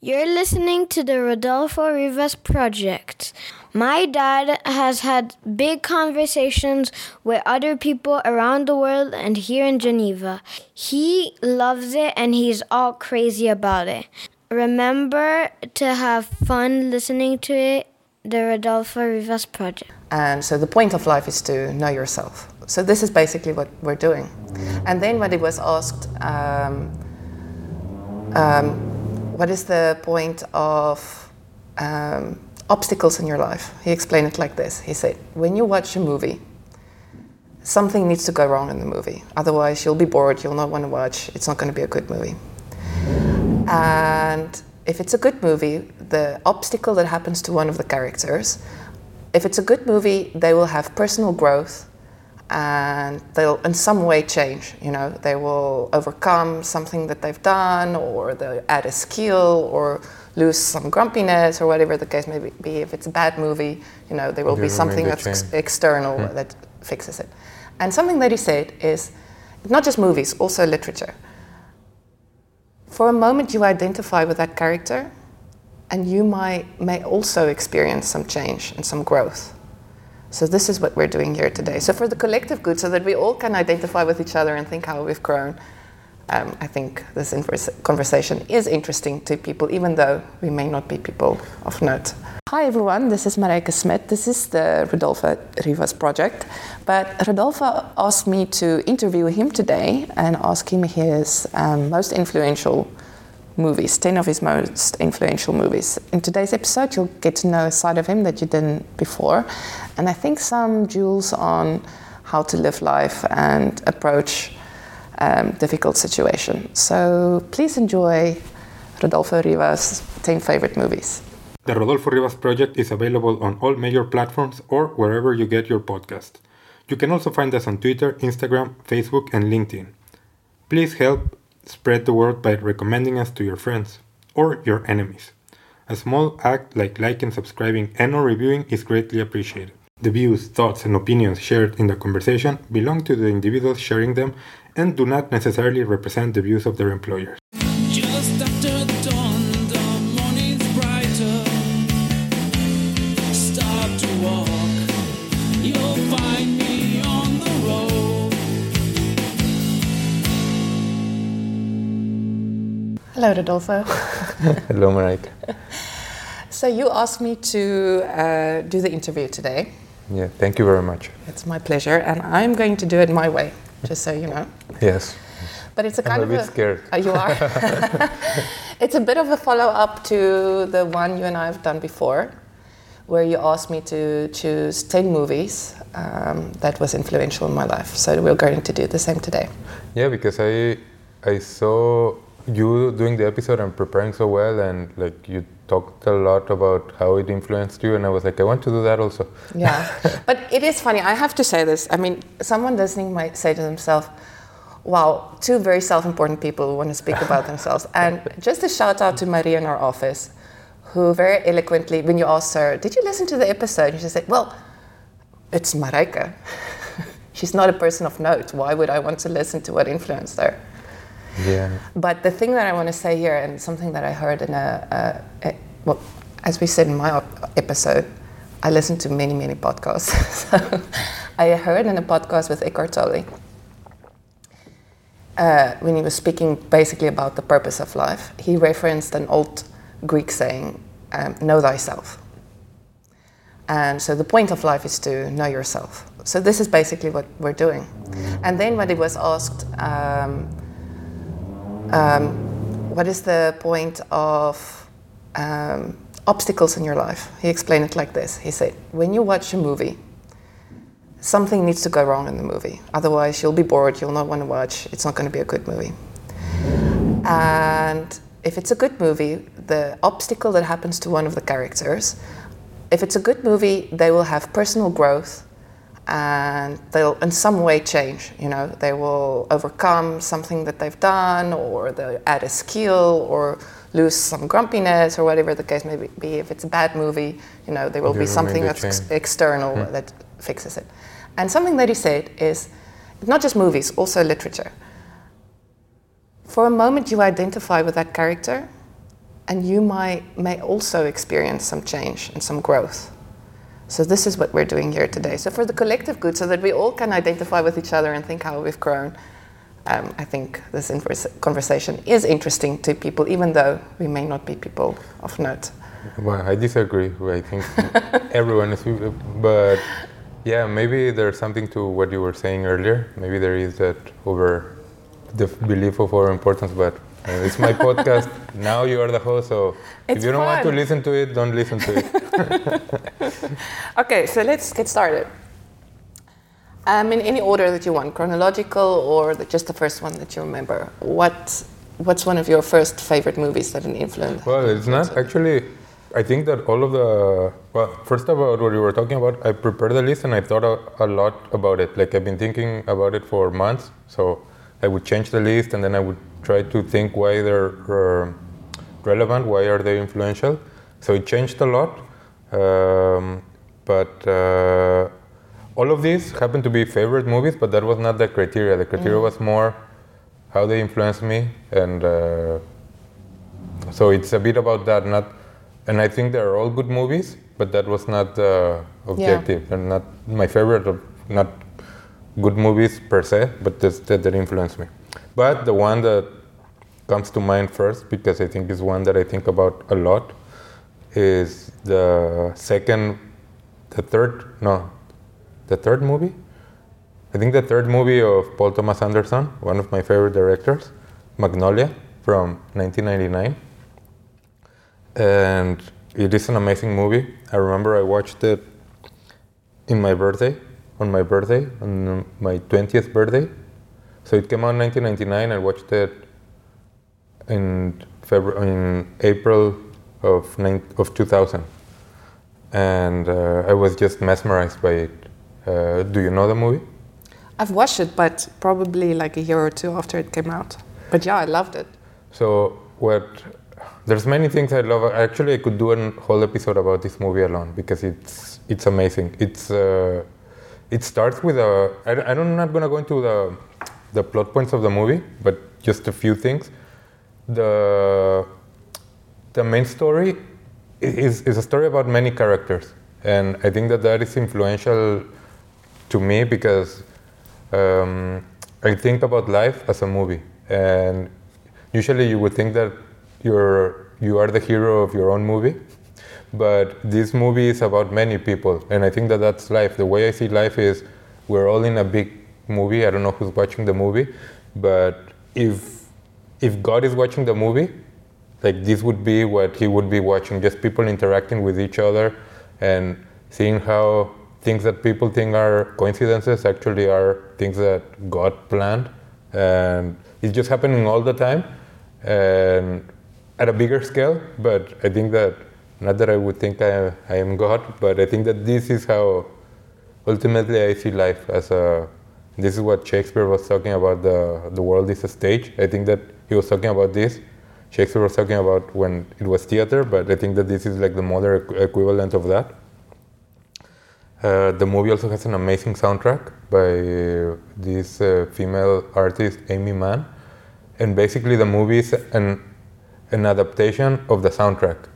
You're listening to the Rodolfo Rivas Project. My dad has had big conversations with other people around the world and here in Geneva. He loves it and he's all crazy about it. Remember to have fun listening to it, the Rodolfo Rivas Project. And so the point of life is to know yourself. So this is basically what we're doing. And then when it was asked, um, um, what is the point of um, obstacles in your life? He explained it like this. He said, when you watch a movie, something needs to go wrong in the movie. Otherwise, you'll be bored, you'll not want to watch, it's not going to be a good movie. And if it's a good movie, the obstacle that happens to one of the characters, if it's a good movie, they will have personal growth and they'll in some way change you know? They will overcome something that they've done or they'll add a skill or lose some grumpiness or whatever the case may be. If it's a bad movie you know there will They be something that's change. external that fixes it. And something that he said is not just movies also literature. For a moment you identify with that character and you might may also experience some change and some growth so this is what we're doing here today. So for the collective good, so that we all can identify with each other and think how we've grown. Um, I think this conversation is interesting to people, even though we may not be people of note. Hi everyone, this is Marijke Smit. This is the Rodolfo Rivas project. But Rodolfo asked me to interview him today and ask him his um, most influential movies, 10 of his most influential movies. In today's episode, you'll get to know a side of him that you didn't before, and I think some jewels on how to live life and approach um, difficult situations. So please enjoy Rodolfo Rivas' 10 favorite movies. The Rodolfo Rivas project is available on all major platforms or wherever you get your podcast. You can also find us on Twitter, Instagram, Facebook, and LinkedIn. Please help spread the word by recommending us to your friends or your enemies. A small act like liking, subscribing, and or reviewing is greatly appreciated. The views, thoughts, and opinions shared in the conversation belong to the individuals sharing them and do not necessarily represent the views of their employers. Hello, Rodolfo. Hello, Marijke. so you asked me to uh, do the interview today. Yeah, thank you very much. It's my pleasure, and I'm going to do it my way, just so you know. Yes. But it's a kind I'm a of bit scared. Uh, you are. it's a bit of a follow up to the one you and I have done before, where you asked me to choose ten movies um, that was influential in my life. So we're going to do the same today. Yeah, because I I saw you doing the episode and preparing so well, and like you talked a lot about how it influenced you, and I was like, I want to do that also. Yeah, but it is funny. I have to say this. I mean, someone listening might say to themselves, "Wow, two very self-important people who want to speak about themselves." And just a shout out to Maria in our office, who very eloquently, when you asked her, "Did you listen to the episode?" She said, "Well, it's Marijke. She's not a person of note. Why would I want to listen to what influenced her?" Yeah. But the thing that I want to say here, and something that I heard in a, a, a well, as we said in my op- episode, I listened to many, many podcasts. so I heard in a podcast with Eckhart Tolle uh, when he was speaking basically about the purpose of life. He referenced an old Greek saying, um, "Know thyself." And so the point of life is to know yourself. So this is basically what we're doing. And then when he was asked. Um, um, what is the point of um, obstacles in your life? He explained it like this. He said, when you watch a movie, something needs to go wrong in the movie. Otherwise, you'll be bored, you'll not want to watch, it's not going to be a good movie. And if it's a good movie, the obstacle that happens to one of the characters, if it's a good movie, they will have personal growth and they'll in some way change. You know they will overcome something that they've done or they'll add a skill or lose some grumpiness or whatever the case may be if it's a bad movie you know there will be something that's change. external that fixes it. And something that he said is not just movies also literature. For a moment you identify with that character and you might may also experience some change and some growth. So this is what we're doing here today. So for the collective good, so that we all can identify with each other and think how we've grown. Um, I think this conversation is interesting to people, even though we may not be people of note. Well, I disagree. I think everyone is, but yeah, maybe there's something to what you were saying earlier. Maybe there is that over the belief of our importance, but it's my podcast. Now you are the host, so It's if you don't want to listen to it, don't listen to it. Okay, so let's get started. Um, in any order that you want, chronological or the, just the first one that you remember. What What's one of your first favorite movies that an influence? Well, it's not actually. I think that all of the well, first about what you were talking about, I prepared the list and I thought a, a lot about it. Like I've been thinking about it for months, so I would change the list and then I would try to think why they're uh, relevant, why are they influential. So it changed a lot, um, but uh, all of these happened to be favorite movies, but that was not the criteria. The criteria was more how they influenced me and. Uh, so it's a bit about that not and i think they're all good movies but that was not the objective and not my favorite not good movies per se but that, that influenced me but the one that comes to mind first because i think is one that i think about a lot is the second the third no the third movie i think the third movie of paul thomas anderson one of my favorite directors magnolia from 1999 and it is an amazing movie. I remember I watched it in my birthday, on my birthday, on my 20th birthday. So it came out in 1999. I watched it in February, in April of nine, of 2000, and uh, I was just mesmerized by it. Uh, do you know the movie? I've watched it, but probably like a year or two after it came out. But yeah, I loved it. So what? There's many things I love. Actually, I could do a whole episode about this movie alone because it's it's amazing. It's uh, it starts with a. I, I don't, I'm not gonna go into the the plot points of the movie, but just a few things. The the main story is is a story about many characters, and I think that that is influential to me because um, I think about life as a movie, and usually you would think that you're you are the hero of your own movie, but this movie is about many people, and I think that that's life. The way I see life is we're all in a big movie. I don't know who's watching the movie, but if if God is watching the movie, like this would be what he would be watching just people interacting with each other and seeing how things that people think are coincidences actually are things that god planned and it's just happening all the time and at a bigger scale but i think that not that i would think i, I am god but i think that this is how ultimately i see life as a this is what shakespeare was talking about the, the world is a stage i think that he was talking about this Shakespeare was talking about when it was theater, but I think that this is like the modern equ- equivalent of that. Uh, the movie also has an amazing soundtrack by this uh, female artist, Aimee Mann. And basically, the movie is an, an adaptation of the soundtrack.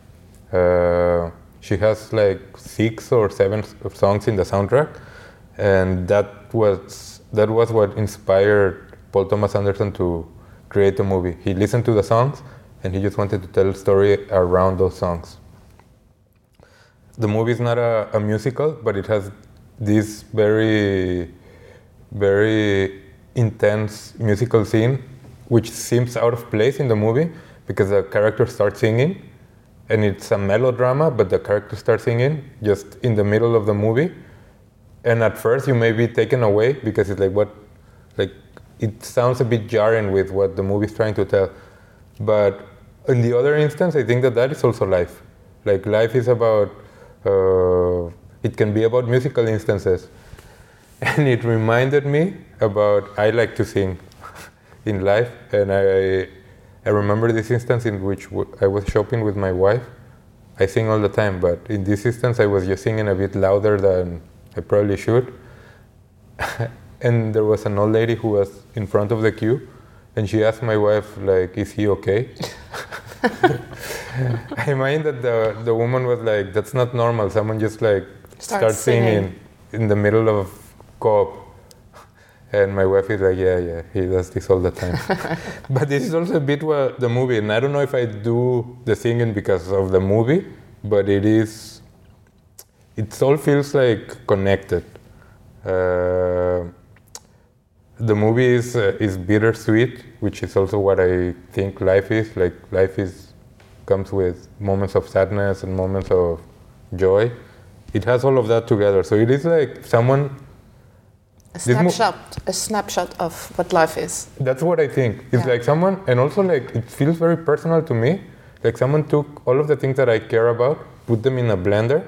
Uh, she has like six or seven songs in the soundtrack, and that was that was what inspired Paul Thomas Anderson to create the movie. He listened to the songs, and he just wanted to tell a story around those songs. The movie is not a, a musical, but it has this very, very intense musical scene, which seems out of place in the movie because the character starts singing, and it's a melodrama, but the character starts singing just in the middle of the movie. And at first, you may be taken away because it's like what, like it sounds a bit jarring with what the movie is trying to tell. But in the other instance, I think that that is also life. Like life is about, uh, it can be about musical instances. And it reminded me about I like to sing in life, and I I remember this instance in which I was shopping with my wife. I sing all the time, but in this instance, I was just singing a bit louder than I probably should. and there was an old lady who was in front of the queue, and she asked my wife like, "Is he okay?" I mind that the the woman was like, "That's not normal." Someone just like Starts starts singing. singing. in the middle of co-op, and my wife is like, "Yeah, yeah, he does this all the time." but this is also a bit what the movie, and I don't know if I do the singing because of the movie, but it is. It all feels like connected. Uh, the movie is uh, is bittersweet, which is also what I think life is. Like life is comes with moments of sadness and moments of joy. It has all of that together. So it is like someone. A This mo- snapshot, a snapshot of what life is. That's what I think. It's Yeah. like someone, and also like it feels very personal to me. Like someone took all of the things that I care about, put them in a blender,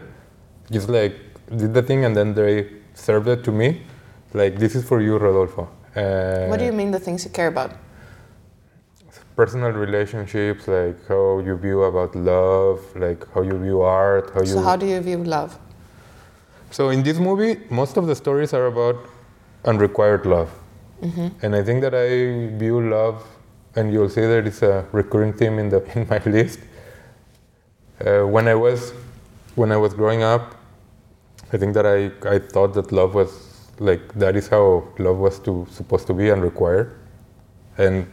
just like did the thing, and then they served it to me. Like this is for you, Rodolfo. Uh, what do you mean the things you care about? personal relationships, like how you view about love, like how you view art, how you. So how do you view love? So in this movie, most of the stories are about unrequired love, and I think that I view love, and you'll see that it's a recurring theme in the in my list. Uh, when I was when I was growing up, I think that I I thought that love was like that is how love was to supposed to be and required. and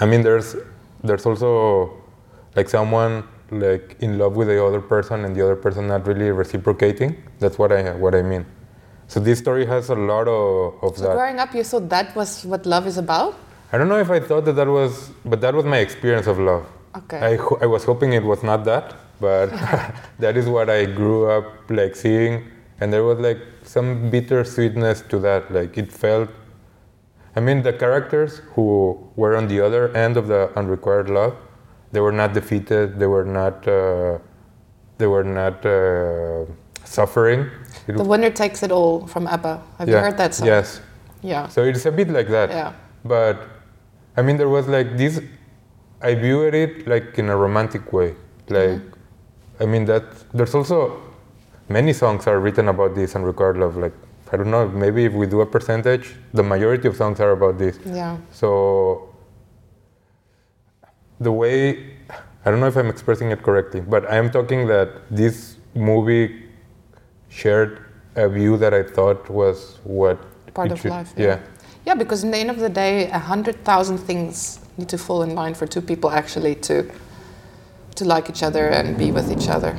I mean there's there's also like someone like in love with the other person and the other person not really reciprocating. That's what I what I mean. So this story has a lot of, of So that. growing up, you thought that was what love is about? I don't know if I thought that that was, but that was my experience of love. Okay. I, ho- I was hoping it was not that, but that is what I grew up like seeing, and there was like some bitter sweetness to that. Like it felt. I mean, the characters who were on the other end of the unrequired love, they were not defeated. They were not. Uh, they were not uh, suffering. It The winner takes it all from ABBA. Have you heard that song? Yes. Yeah. So it's a bit like that. Yeah. But I mean, there was like this. I viewed it like in a romantic way. Like, I mean that there's also many songs are written about this and record love. Like, I don't know. Maybe if we do a percentage, the majority of songs are about this. Yeah. So the way I don't know if I'm expressing it correctly, but I am talking that this movie shared a view that I thought was what Part of should- life, Yeah. yeah. Yeah, because in the end of the day, a hundred thousand things need to fall in line for two people actually to to like each other and be with each other.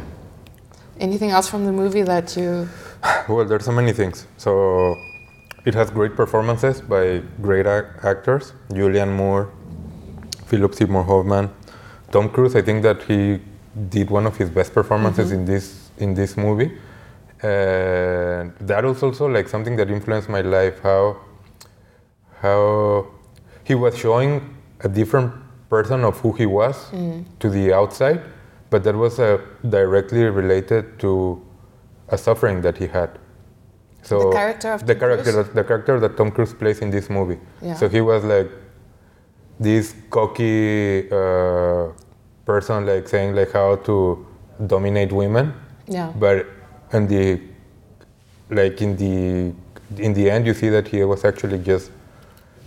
Anything else from the movie that you? Well, there's so many things. So it has great performances by great ac- actors: Julianne Moore, Philip Seymour Hoffman, Tom Cruise. I think that he did one of his best performances mm-hmm. in this in this movie. And that was also like something that influenced my life. How how he was showing a different person of who he was to the outside, but that was uh, directly related to a suffering that he had. So The character of the Tom character Cruise? that, the character that Tom Cruise plays in this movie. Yeah. So he was like this cocky uh, person, like saying like how to dominate women, Yeah. but in the like in the in the end, you see that he was actually just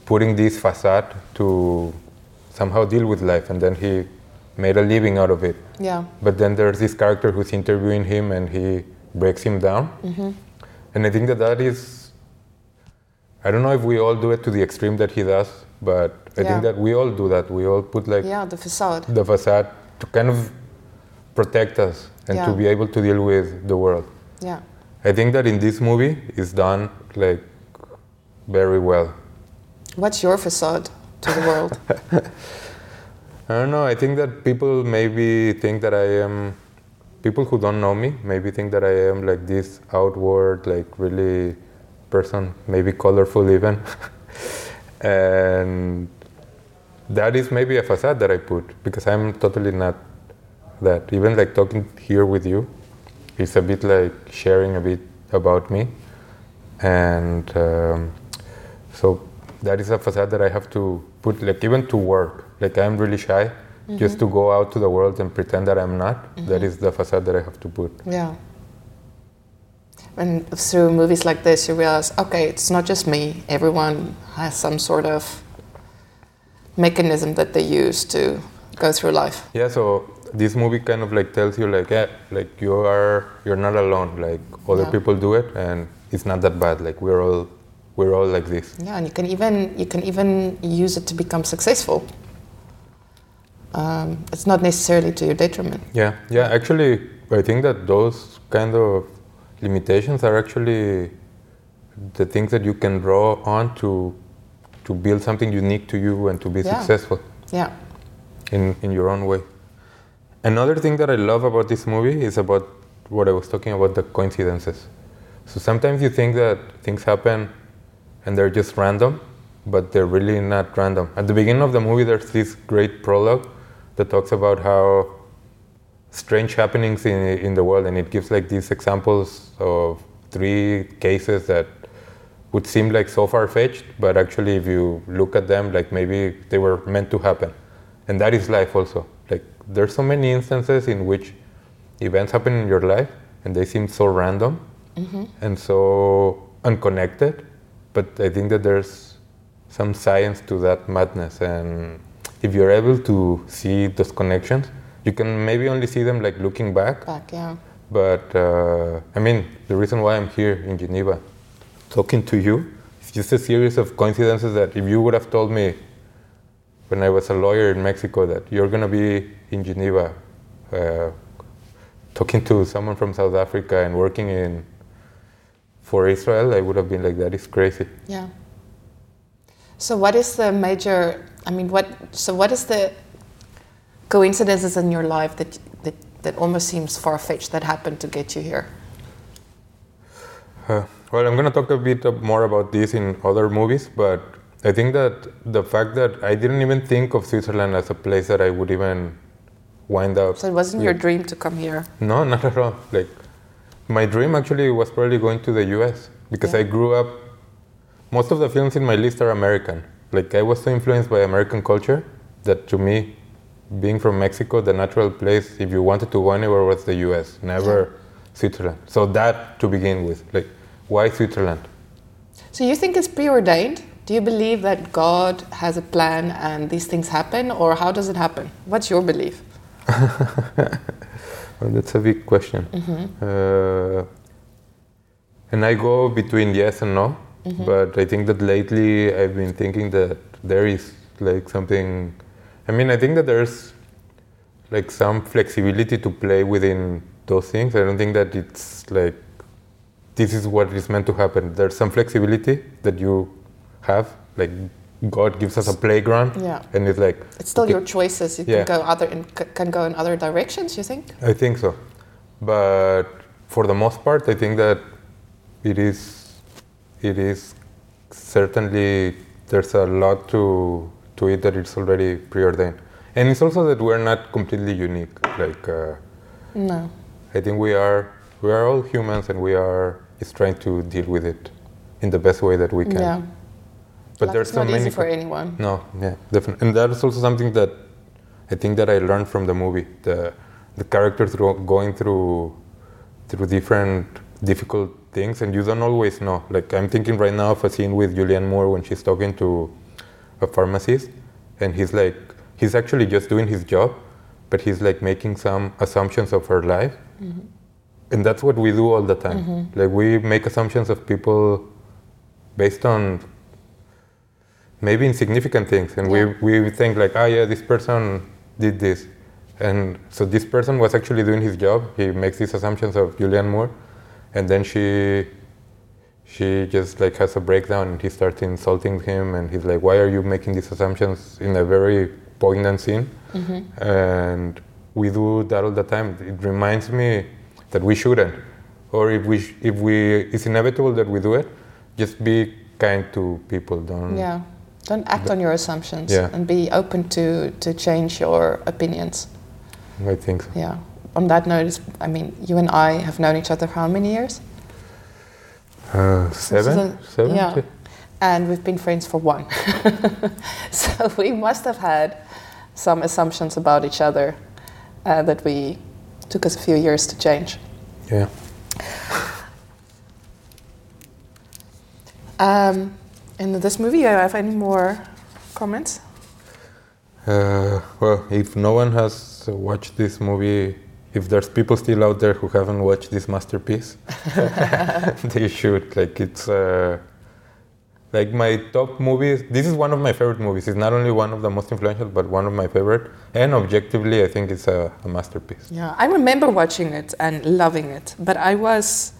putting this facade to somehow deal with life, and then he made a living out of it. Yeah. But then there's this character who's interviewing him, and he breaks him down. mm-hmm. And I think that that is. I don't know if we all do it to the extreme that he does, but I Yeah. think that we all do that. We all put like Yeah, the facade. the facade to kind of protect us and to be able to deal with the world. Yeah. I think that in this movie is done like very well. What's your facade to the world? I don't know. I think that people maybe think that I am. People who don't know me maybe think that I am like this outward, like really person, maybe colorful even. and that is maybe a facade that I put because I'm totally not that. Even like talking here with you, it's a bit like sharing a bit about me. And um, so that is a facade that I have to put, like even to work. Like I'm really shy, just to go out to the world and pretend that I'm not. That is the facade that I have to put. yeah. And through movies like this, you realize, okay, it's not just me. Everyone has some sort of mechanism that they use to go through life. Yeah, so this movie kind of like tells you like yeah, like you are you're not alone. Like other Yeah. people do it, and it's not that bad. Like we're all we're all like this. Yeah, and you can even you can even use it to become successful. Um, it's not necessarily to your detriment. Yeah, yeah. Actually, I think that those kind of limitations are actually the things that you can draw on to to build something unique to you and to be Yeah. successful Yeah, in in your own way. Another thing that I love about this movie is about what I was talking about the coincidences. So sometimes you think that things happen and they're just random, but they're really not random. At the beginning of the movie, there's this great prologue that talks about how strange happenings in, in the world, and it gives like these examples of three cases that would seem like so far fetched, but actually, if you look at them, like maybe they were meant to happen. And that is life also. Like, there's so many instances in which events happen in your life and they seem so random mm-hmm. and so unconnected, but I think that there's some science to that madness. And if you're able to see those connections, you can maybe only see them like looking back, back. Yeah, but uh, I mean, the reason why I'm here in Geneva talking to you it's just a series of coincidences that if you would have told me when I was a lawyer in Mexico that you're going to be in Geneva uh, talking to someone from South Africa and working in for Israel, I would have been like, that is crazy. yeah. So, what is the major? I mean, what? So, what is the coincidences in your life that that, that almost seems far fetched that happened to get you here? Uh, well, I'm going to talk a bit more about this in other movies, but I think that the fact that I didn't even think of Switzerland as a place that I would even wind up. So, it wasn't your dream to come here. No, not at all. Like my dream actually was probably going to the US because Yeah. I grew up. Most of the films in my list are American. Like I was so influenced by American culture that to me, being from Mexico, the natural place if you wanted to go anywhere was the US, never Switzerland. So that to begin with, like why Switzerland? So, you think it's preordained? Do you believe that God has a plan and these things happen, or how does it happen? What's your belief? That's a big question. Uh, and I go between yes and no, but I think that lately I've been thinking that there is like something. I mean, I think that there's like some flexibility to play within those things. I don't think that it's like this is what is meant to happen. There's some flexibility that you have, like God gives us a playground, Yeah. and it's like It's still okay, your choices. You Yeah. can go other in, can go in other directions. You think? I think so. But for the most part, I think that it is, it is certainly, there's a lot to, to it that it's already preordained. And it's also that we're not completely unique. Like, uh, No. I think we are, we are all humans and we are just trying to deal with it in the best way that we can. Yeah. But there's so not many. easy for anyone. No, yeah, definitely. And that is also something that I think that I learned from the movie. The the characters go, going through through different difficult things, and you don't always know. Like I'm thinking right now of a scene with Julianne Moore when she's talking to a pharmacist, and he's like, he's actually just doing his job, but he's like making some assumptions of her life, mm-hmm. and that's what we do all the time. Mm-hmm. Like we make assumptions of people based on maybe insignificant things. And Yeah. we, we think like oh yeah this person did this. And so this person was actually doing his job. He makes these assumptions of julianne moore. And then she she just like has a breakdown and he starts insulting him. And he's like why are you making these assumptions in a very poignant scene? Mm-hmm. And we do that all the time. It reminds me that we shouldn't. Or if we sh- if we it's inevitable that we do it. Just be kind to people don't Yeah. Don't act on your assumptions Yeah. and be open to, to change your opinions. i think so Yeah. On that note, I mean, you and I have known each other for how many years? Uh, seven? the- seven? yeah. And we've been friends for one. so we must have had some assumptions about each other uh, that we took us a few years to change. Yeah. Um, in this movie, do you have any more comments? Uh, well, if no one has watched this movie, if there's people still out there who haven't watched this masterpiece, they should. Like it's uh, like my top movies. This is one of my favorite movies. It's not only one of the most influential, but one of my favorite. And objectively, I think it's a, a masterpiece. Yeah, I remember watching it and loving it, but I was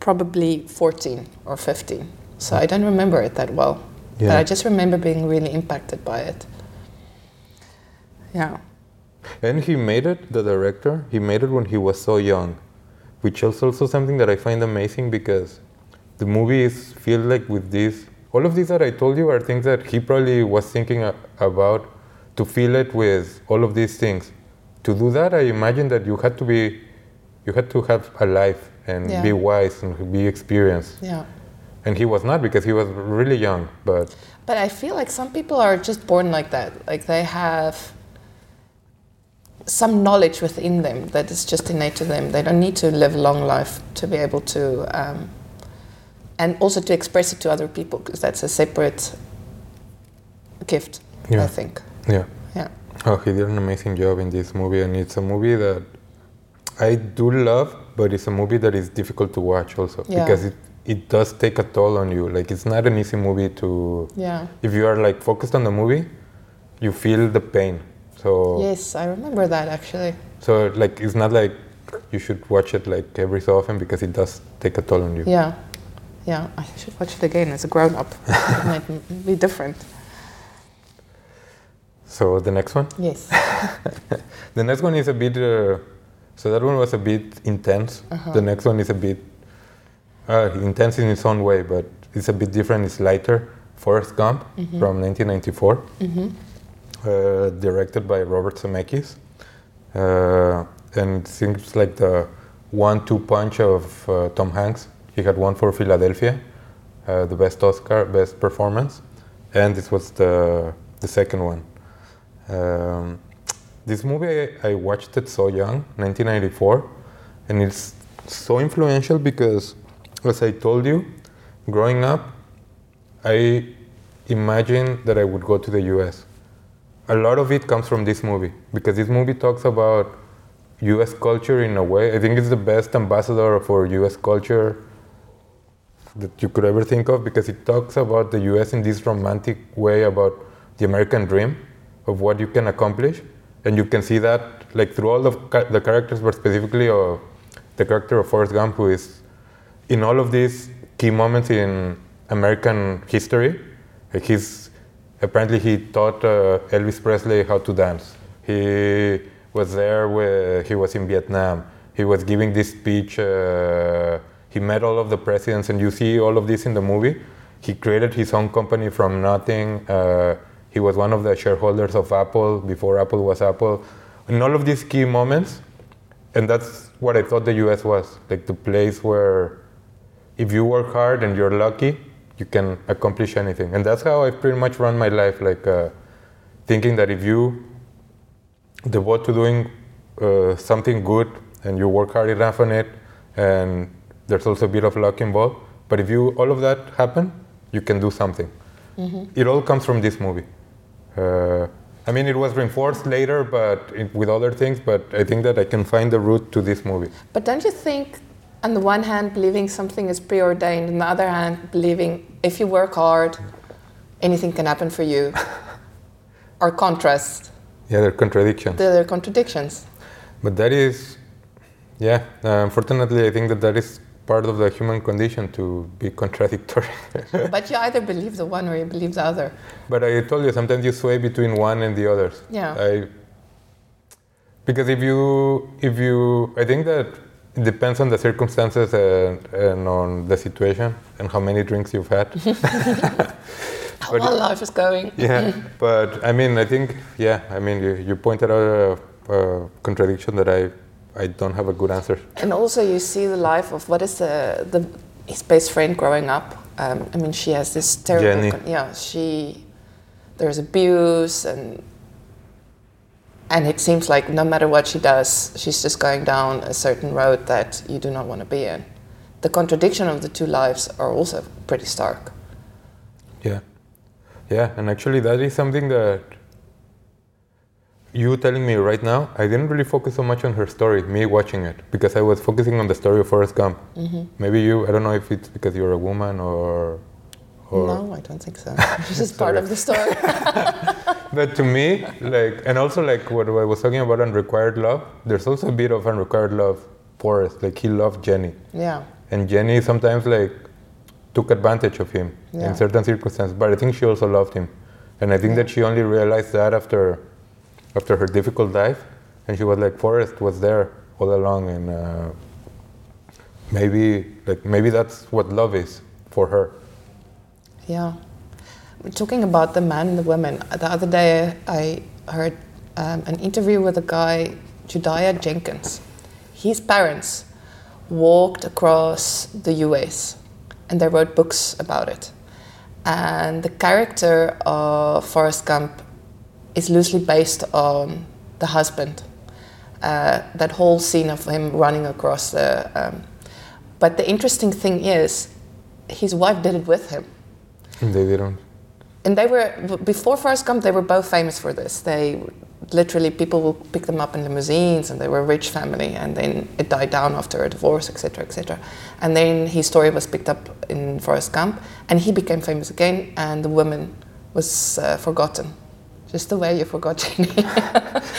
probably 14 or 15, so I don't remember it that well. But I just remember being really impacted by it. Yeah. And he made it, the director, he made it when he was so young, which is also something that I find amazing because the movie is filled like with this, all of these that I told you are things that he probably was thinking about to fill it with all of these things. To do that, I imagine that you had to be, you had to have a life and Yeah. be wise and be experienced. Yeah. And he was not because he was really young, but But I feel like some people are just born like that. Like they have some knowledge within them that is just innate to them. They don't need to live a long life to be able to, um, and also to express it to other people because that's a separate gift, Yeah. I think. yeah. Yeah. Oh, he did an amazing job in this movie, and it's a movie that I do love, but it's a movie that is difficult to watch also Yeah. because it, it does take a toll on you. Like it's not an easy movie to. Yeah. If you are like focused on the movie, you feel the pain. So Yes, I remember that actually. so like it's not like you should watch it like every so often because it does take a toll on you. Yeah. Yeah. I should watch it again as a grown up. it might be different. So the next one. Yes. The next one is a bit. Uh, so that one was a bit intense. Uh-huh. The next one is a bit uh, intense in its own way, but it's a bit different. It's lighter. Forrest Gump Mm-hmm. from 1994, uh, directed by Robert Zemeckis, uh, and it seems like the one-two punch of uh, Tom Hanks. He had one for Philadelphia, uh, the best Oscar, best performance, and this was the the second one. Um, this movie I, I watched it so young, 1994, and it's so influential because, as I told you, growing up, I imagined that I would go to the U.S. A lot of it comes from this movie because this movie talks about U.S. culture in a way. I think it's the best ambassador for U.S. culture that you could ever think of because it talks about the US in this romantic way about the American dream of what you can accomplish. And you can see that like through all of the characters, but specifically uh, the character of Forrest Gump, who is in all of these key moments in American history. He's apparently he taught uh, Elvis Presley how to dance. He was there where he was in Vietnam. He was giving this speech. Uh, he met all of the presidents, and you see all of this in the movie. He created his own company from nothing. Uh, he was one of the shareholders of Apple before Apple was Apple. In all of these key moments, and that's what I thought the US was like the place where if you work hard and you're lucky, you can accomplish anything. And that's how I pretty much run my life, like uh, thinking that if you devote to doing uh, something good and you work hard enough on it, and there's also a bit of luck involved. But if you all of that happen, you can do something. It all comes from this movie. Uh, I mean, it was reinforced later, but it, with other things. But I think that I can find the root to this movie. But don't you think, on the one hand, believing something is preordained, on the other hand, believing if you work hard, anything can happen for you, are contrasts? Yeah, there are contradictions. They're contradictions. But that is, yeah, uh, unfortunately, I think that that is part of the human condition to be contradictory. but you either believe the one or you believe the other. but I told you, sometimes you sway between one and the others. Yeah. I, because if you, if you, I think that it depends on the circumstances and, and on the situation and how many drinks you've had. How But- well life is going. yeah, but I mean, I think, yeah, I mean, you, you pointed out a, a contradiction that I, I don't have a good answer. And also, you see the life of what is the, the his best friend growing up. Um, I mean, she has this terrible. Jenny. con- yeah, she. There's abuse and. And it seems like no matter what she does, she's just going down a certain road that you do not want to be in. The contradiction of the two lives are also pretty stark. Yeah, yeah, and actually that is something that you telling me right now, I didn't really focus so much on her story, me watching it, because I was focusing on the story of Forrest Gump. Mm-hmm. Maybe you, I don't know if it's because you're a woman or. Or no, I don't think so. This is part of the story. But to me, like, and also like what I was talking about unrequired love, there's also a bit of unrequired love Forrest. Like, he loved Jenny. yeah. And Jenny sometimes like took advantage of him Yeah. in certain circumstances, but I think she also loved him. And I think that she only realized that after after her difficult life, and she was like Forrest was there all along, and uh, maybe like maybe that's what love is for her. Yeah. Talking about the man and the women. The other day I heard um, an interview with a guy, Jedidiah Jenkins. His parents walked across the US and they wrote books about it. And the character of Forrest Gump is loosely based on the husband. Uh, that whole scene of him running across the. Um, but the interesting thing is, his wife did it with him. And they didn't. And they were before Forrest Gump. They were both famous for this. They literally people will pick them up in limousines, and they were a rich family. And then it died down after a divorce, etc., etc. And then his story was picked up in Forrest Gump, and he became famous again. And the woman was uh, forgotten, just the way you forgot Jenny.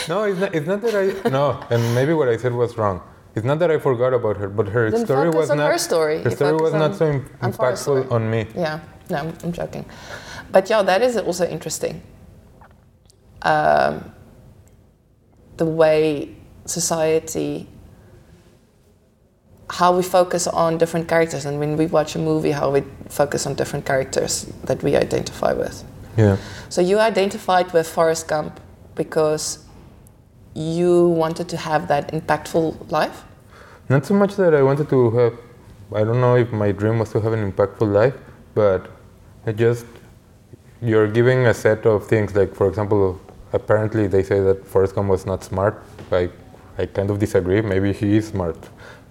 No, it's not, it's not that I no, and maybe what I said was wrong. It's not that I forgot about her, but her Then story was on not her story. Her story was not so im- impactful on me. Yeah, no, I'm, joking. But yeah, that is also interesting. Um, the way society, how we focus on different characters, and when we watch a movie, how we focus on different characters that we identify with. Yeah. So you identified with Forrest Gump because you wanted to have that impactful life? Not so much that I wanted to have. I don't know if my dream was to have an impactful life, but I just you're giving a set of things like, for example, apparently they say that Forrest Gump was not smart. I I kind of disagree. Maybe he is smart,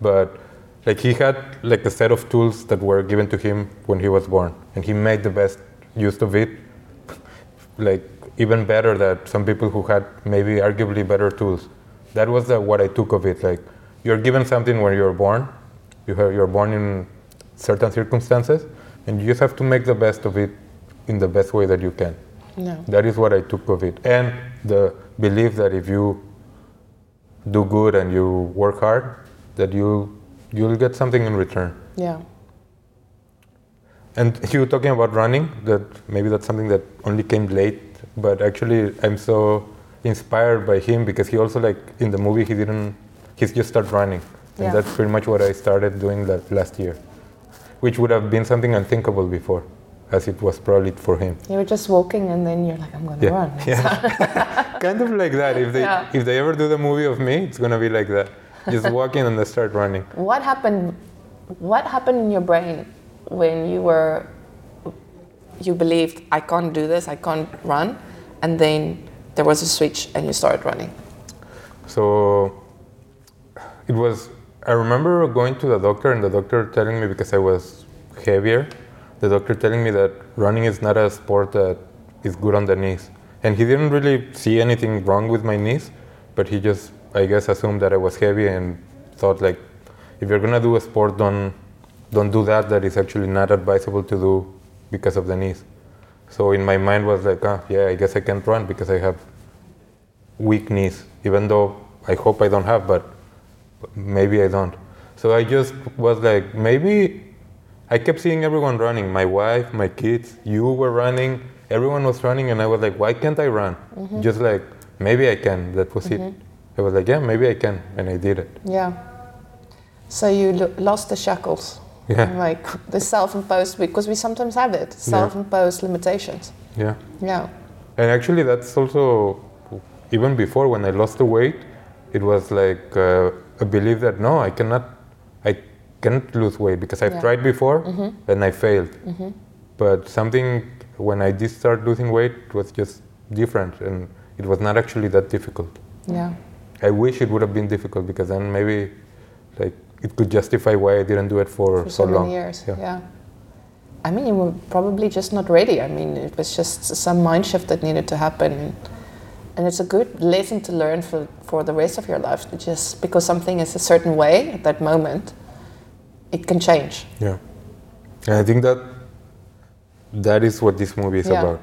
but like he had like a set of tools that were given to him when he was born, and he made the best use of it. Like even better than some people who had maybe arguably better tools. That was the, what I took of it. Like you're given something when you're born, you have, you're born in certain circumstances, and you just have to make the best of it in the best way that you can. No. That is what I took of it, and the belief that if you do good and you work hard, that you you'll get something in return. Yeah. And you were talking about running, that maybe that's something that only came late, but actually I'm so inspired by him because he also like in the movie he didn't he's just started running. And Yeah. that's pretty much what I started doing that last year. Which would have been something unthinkable before, as it was probably for him. You were just walking and then you're like, I'm gonna Yeah. run. Yeah. kind of like that. If they Yeah. if they ever do the movie of me, it's gonna be like that. Just walking and then start running. What happened? What happened in your brain when you were you believed I can't do this, I can't run, and then there was a switch and you started running? So it was. I remember going to the doctor and the doctor telling me because I was heavier, the doctor telling me that running is not a sport that is good on the knees, and he didn't really see anything wrong with my knees, but he just, I guess, assumed that I was heavy and thought like, if you're gonna do a sport, don't don't do that. That is actually not advisable to do because of the knees. So in my mind was like, ah, yeah, I guess I can't run because I have weak knees, even though I hope I don't have, but maybe I don't. So I just was like, maybe I kept seeing everyone running. My wife, my kids, you were running, everyone was running, and I was like, why can't I run? Just like, maybe I can. That was it. I was like, yeah, maybe I can, and I did it. Yeah. So you lo- lost the shackles, Yeah, like the self-imposed, because we sometimes have it, self-imposed limitations. yeah. Yeah. And actually, that's also even before when I lost the weight, it was like uh, a belief that no, I cannot, I cannot lose weight because I've Yeah. tried before mm-hmm. and I failed. Mm-hmm. But something when I did start losing weight it was just different, and it was not actually that difficult. Yeah. I wish it would have been difficult because then maybe, like, it could justify why I didn't do it for, For so, so, long. years. Yeah. yeah. I mean, you were probably just not ready. I mean, it was just some mind shift that needed to happen. And it's a good lesson to learn for, for the rest of your life. Just because something is a certain way at that moment, it can change. Yeah. And I think that that is what this movie is Yeah. about.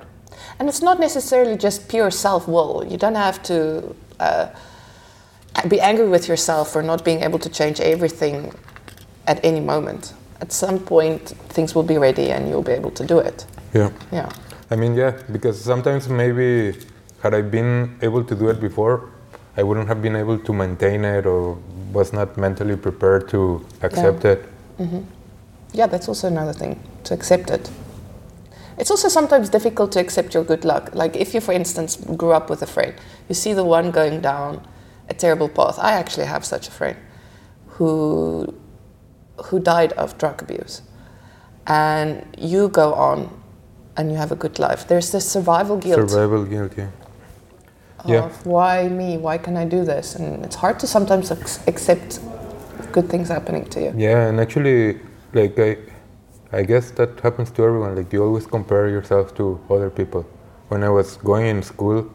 And it's not necessarily just pure self will. You don't have to uh, be angry with yourself for not being able to change everything at any moment. At some point, things will be ready and you'll be able to do it. Yeah. Yeah. I mean, yeah, because sometimes maybe had I been able to do it before, I wouldn't have been able to maintain it or was not mentally prepared to accept it. Mm-hmm. Yeah, that's also another thing to accept it. It's also sometimes difficult to accept your good luck. Like if you, for instance, grew up with a friend, you see the one going down a terrible path. I actually have such a friend who who died of drug abuse, and you go on and you have a good life. There's this survival guilt Survival guilt, yeah. Of Yeah. why me? Why can I do this? And it's hard to sometimes accept good things happening to you. Yeah, and actually, like I, I guess that happens to everyone. Like you always compare yourself to other people. When I was going in school,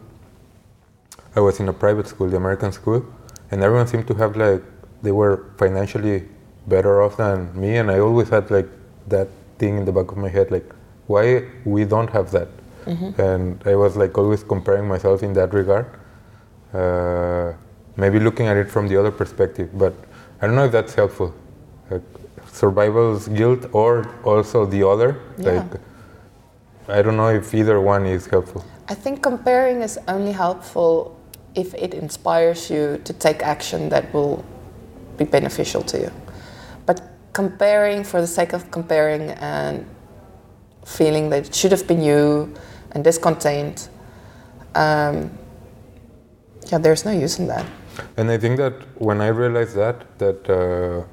I was in a private school, the American school, and everyone seemed to have like they were financially better off than me, and I always had like that thing in the back of my head, like why we don't have that, and I was like always comparing myself in that regard. Uh, maybe looking at it from the other perspective, but I don't know if that's helpful. Like survival's guilt or also the other. Yeah. Like I don't know if either one is helpful. I think comparing is only helpful if it inspires you to take action that will be beneficial to you. But comparing for the sake of comparing and feeling that it should have been you and discontent, um, yeah, there's no use in that. And I think that when I realized that, that uh,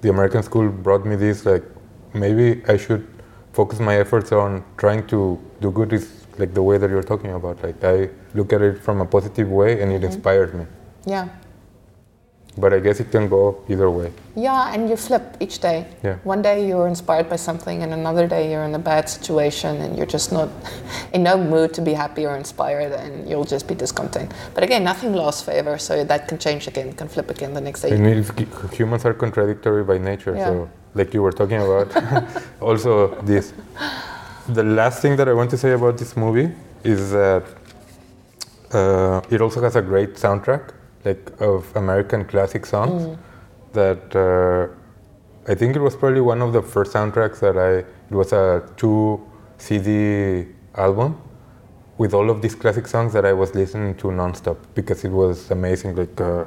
the American school brought me this, like maybe I should focus my efforts on trying to do good is like the way that you're talking about. Like I look at it from a positive way and it inspired me. Yeah. But I guess it can go either way. Yeah, and you flip each day. Yeah. One day you're inspired by something, and another day you're in a bad situation, and you're just not in no mood to be happy or inspired, and you'll just be discontent. But again, nothing lasts forever, so that can change again, can flip again the next day. And it's, humans are contradictory by nature, Yeah. so like you were talking about, also this. The last thing that I want to say about this movie is that uh, it also has a great soundtrack, like of American classic songs. That uh, I think it was probably one of the first soundtracks that I. It was a two CD album with all of these classic songs that I was listening to nonstop because it was amazing. Like uh,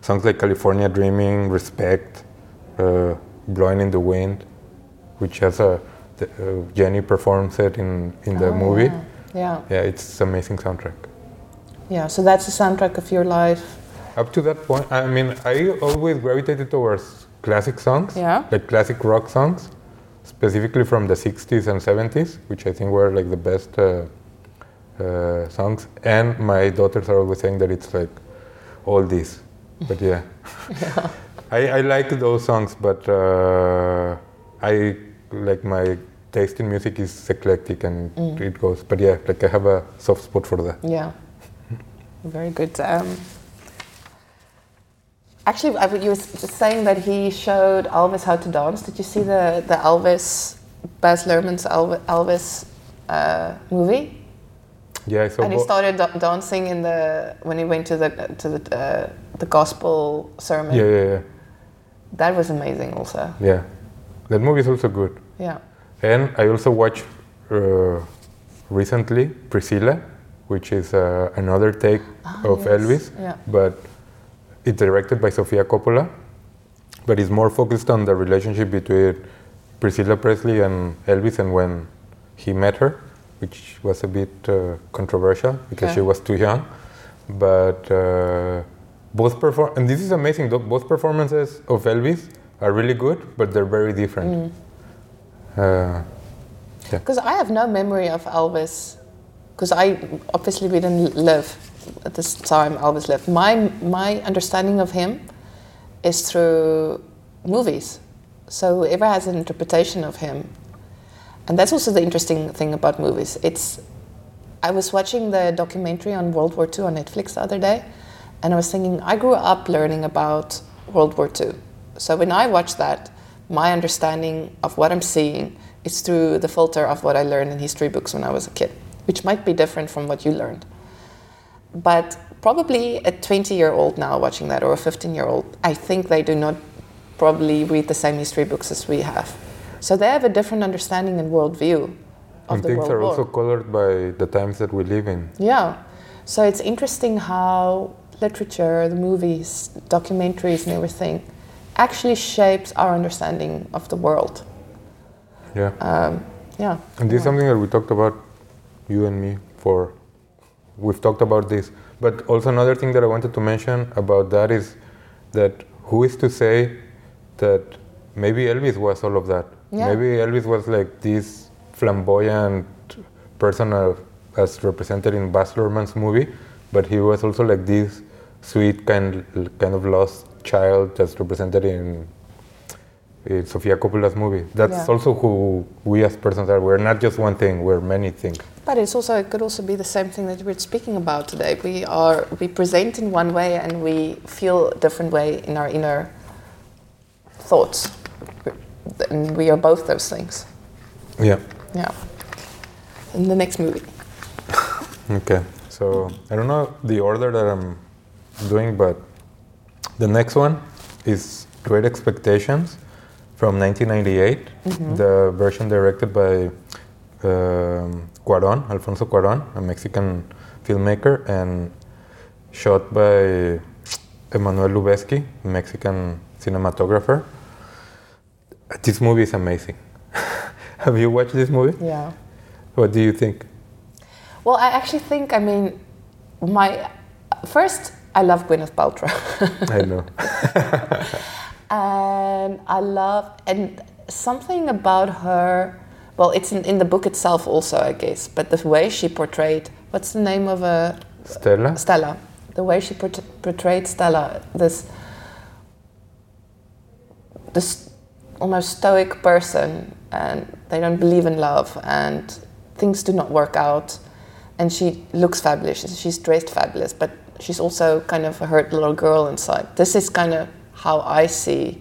songs like California Dreaming, Respect, uh, Blowing in the Wind, which has a the, uh, Jenny performs it in in the Oh, movie. Yeah. yeah, Yeah, it's amazing soundtrack. yeah. So that's the soundtrack of your life. Up to that point, I mean, I always gravitated towards classic songs, Yeah. like classic rock songs, specifically from the 60s and 70s, which I think were like the best uh, uh, songs. And my daughters are always saying that it's like all this. But yeah, I, I like those songs, but uh, I like my taste in music is eclectic and it goes. But yeah, like I have a soft spot for that. Yeah. Very good. Um, actually, I, you were just saying that he showed Elvis how to dance. Did you see the, the Elvis, Baz Luhrmann's Elvis, Elvis uh, movie? Yeah, I saw and he started da- dancing in the when he went to the to the uh, the gospel sermon. Yeah, yeah, yeah. That was amazing, also. Yeah, that movie is also good. Yeah. And I also watched uh, recently Priscilla, which is uh, another take of yes, Elvis, yeah. but it's directed by Sofia Coppola, but it's more focused on the relationship between Priscilla Presley and Elvis and when he met her, which was a bit uh, controversial because Okay. she was too young. But uh, both perform, and this is amazing. though, Both performances of Elvis are really good, but they're very different. Uh, Because I have no memory of Elvis, because I obviously we didn't live at this time Elvis lived. My my understanding of him is through movies. So whoever has an interpretation of him, and that's also the interesting thing about movies. It's I was watching the documentary on World War II on Netflix the other day, and I was thinking, I grew up learning about World War II. So when I watch that, my understanding of what I'm seeing is through the filter of what I learned in history books when I was a kid, which might be different from what you learned. But probably a 20 year old now watching that, or a 15 year old, I think they do not probably read the same history books as we have. So they have a different understanding and worldview of and the things World are War. also colored by the times that we live in. Yeah. So it's interesting how literature, the movies, documentaries, and everything actually shapes our understanding of the world. Yeah. Um, yeah. And this is something that we talked about, you and me, for we've talked about this. But also another thing that I wanted to mention about that is that who is to say that maybe Elvis was all of that? Yeah. Maybe Elvis was like this flamboyant person of, as represented in Baz Luhrmann's movie, but he was also like this sweet kind kind of lost child that's represented in in Sofia Coppola's movie. That's Yeah. also who we as persons are. We're not just one thing. We're many things. But it's also it could also be the same thing that we're speaking about today. We are we present in one way and we feel a different way in our inner thoughts. And we are both those things. Yeah. Yeah. In the next movie. Okay. So I don't know the order that I'm doing, but the next one is Great Expectations from 1998, mm-hmm. the version directed by Um, Cuaron, Alfonso Cuaron, a Mexican filmmaker, and shot by Emmanuel Lubezki, Mexican cinematographer. This movie is amazing. Have you watched this movie? Yeah. What do you think? Well, I actually think I mean my first I love Gwyneth Paltrow. I know. and um, I love and something about her. Well, it's in, in the book itself also, I guess, but the way she portrayed what's the name of a Stella? Stella, the way she port- portrayed Stella, this this almost stoic person, and they don't believe in love, and things do not work out, and she looks fabulous. She's dressed fabulous, but she's also kind of a hurt little girl inside. This is kind of how I see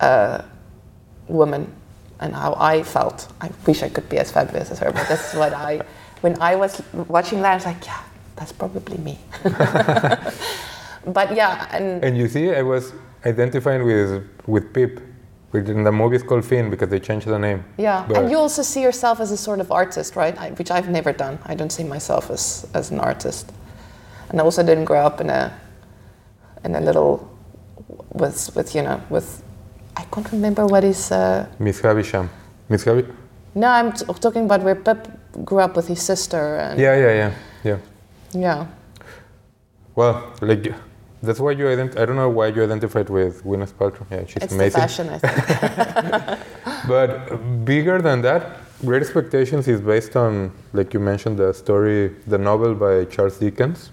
a woman and how I felt. I wish I could be as fabulous as her, but that's what I. When I was watching that, I was like, yeah, that's probably me. but yeah, and And you see, I was identifying with with Pip. In the movie, it's called Finn because they changed the name. yeah, But- and you also see yourself as a sort of artist, right? I, which I've never done. I don't see myself as as an artist, and I also didn't grow up in a in a little with with you know with I can't remember what is. Uh, Miss Havisham. Miss Havi. no, I'm t- talking about where Pip grew up with his sister, and Yeah, yeah, yeah, yeah. yeah. Well, like that's why you ident- I don't know why you identified with Gwyneth Paltrow. Yeah, she's It's amazing. fashion, I think. But bigger than that, Great Expectations is based on, like you mentioned, the story, the novel by Charles Dickens.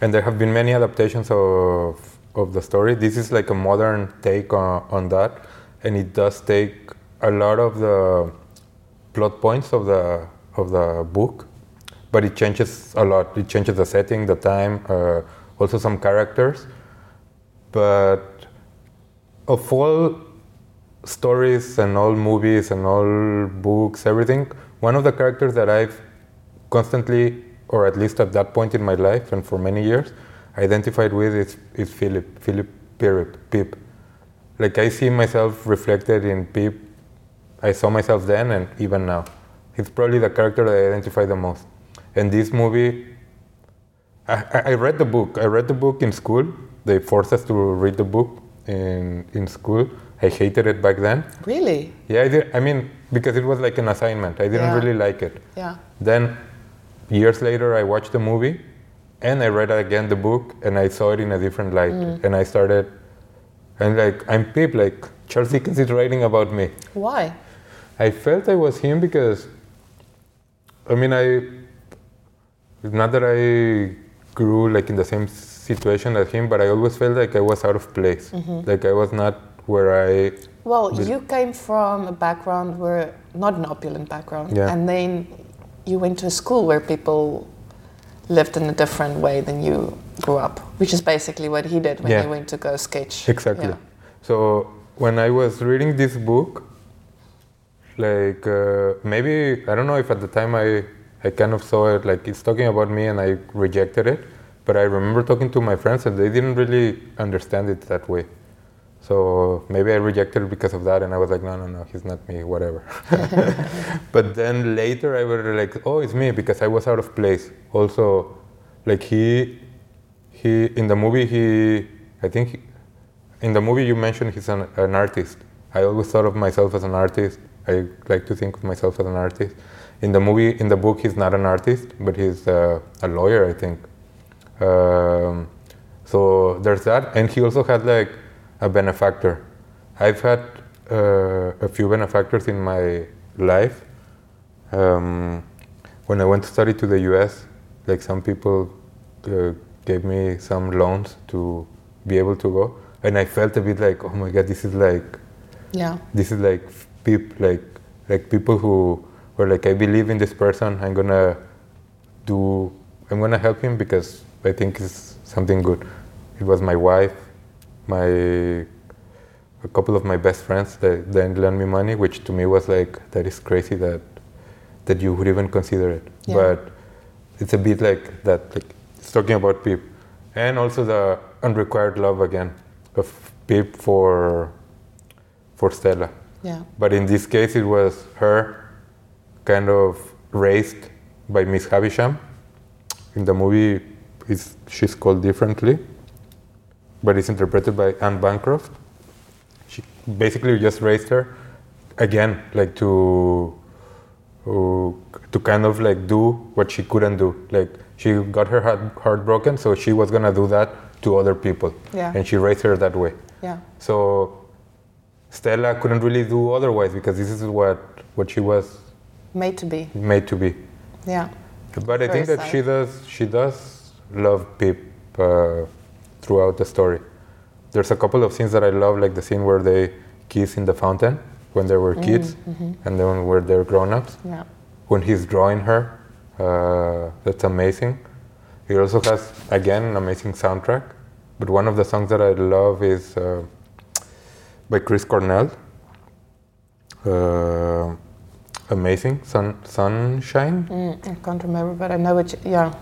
And there have been many adaptations of, of the story. This is like a modern take on, on that. And it does take a lot of the plot points of the, of the book, but it changes a lot. It changes the setting, the time, uh, also some characters. But of all stories and all movies and all books, everything, one of the characters that I've constantly, or at least at that point in my life and for many years, identified with is, is Philip, Philip Pip, Pip. Like I see myself reflected in Pip. I saw myself then and even now. He's probably the character that I identify the most. And this movie, I, I- I read the book. I read the book in school. They forced us to read the book in, in school. I hated it back then. really? Yeah, I did. I mean, because it was like an assignment. I didn't Yeah. really like it. Yeah. Then, years later, I watched the movie, and I read again the book, and I saw it in a different light. Mm. And I started, and like I'm Pip. Like Charles Dickens is writing about me. Why? I felt I was him because, I mean, I, not that I grew like in the same situation as him, but I always felt like I was out of place. Mm-hmm. Like I was not where I, Well, But- you came from a background where not an opulent background, Yeah. and then you went to a school where people lived in a different way than you grew up, which is basically what he did when Yeah. he went to go sketch. Exactly. Yeah. So when I was reading this book, like uh, maybe I don't know if at the time I I kind of saw it like it's talking about me and I rejected it, but I remember talking to my friends and they didn't really understand it that way. So maybe I rejected it because of that, and I was like, no, no, no, he's not me, whatever. but then later I was like, oh, it's me because I was out of place. Also, like he, he in the movie he, I think he, in the movie you mentioned he's an, an artist. I always thought of myself as an artist. I like to think of myself as an artist. In the movie, in the book, he's not an artist, but he's uh, a lawyer, I think. Um, so there's that, and he also had like a benefactor. I've had uh, a few benefactors in my life. Um, when I went to study to the U.S., like some people uh, gave me some loans to be able to go, and I felt a bit like, oh my god, this is like Yeah. this is like peop, like like people who were like I believe in this person I'm gonna do I'm gonna help him because I think it's something good it was my wife my a couple of my best friends that then lent me money which to me was like that is crazy that that you would even consider it Yeah. but it's a bit like that like it's talking about Pip and also the unrequired love again of Pip for for Stella Yeah. but in this case, it was her kind of raised by Miss Havisham. In the movie, she's called differently, but it's interpreted by Anne Bancroft. She basically just raised her again, like to uh, to kind of like do what she couldn't do. Like she got her heart, heart broken, so she was gonna do that to other people, Yeah. and she raised her that way. Yeah. So Stella couldn't really do otherwise because this is what what she was Made to be. made to be. Yeah. But I Very think that sad. she does she does love Pip uh, throughout the story. There's a couple of scenes that I love, like the scene where they kiss in the fountain when they were kids, and then where they're grown-ups. Yeah. When he's drawing her, uh, that's amazing. He also has again an amazing soundtrack. But one of the songs that I love is uh, by Chris Cornell. Uh, amazing, Sun, Sunshine. Mm, I can't remember, but I know. You, yeah.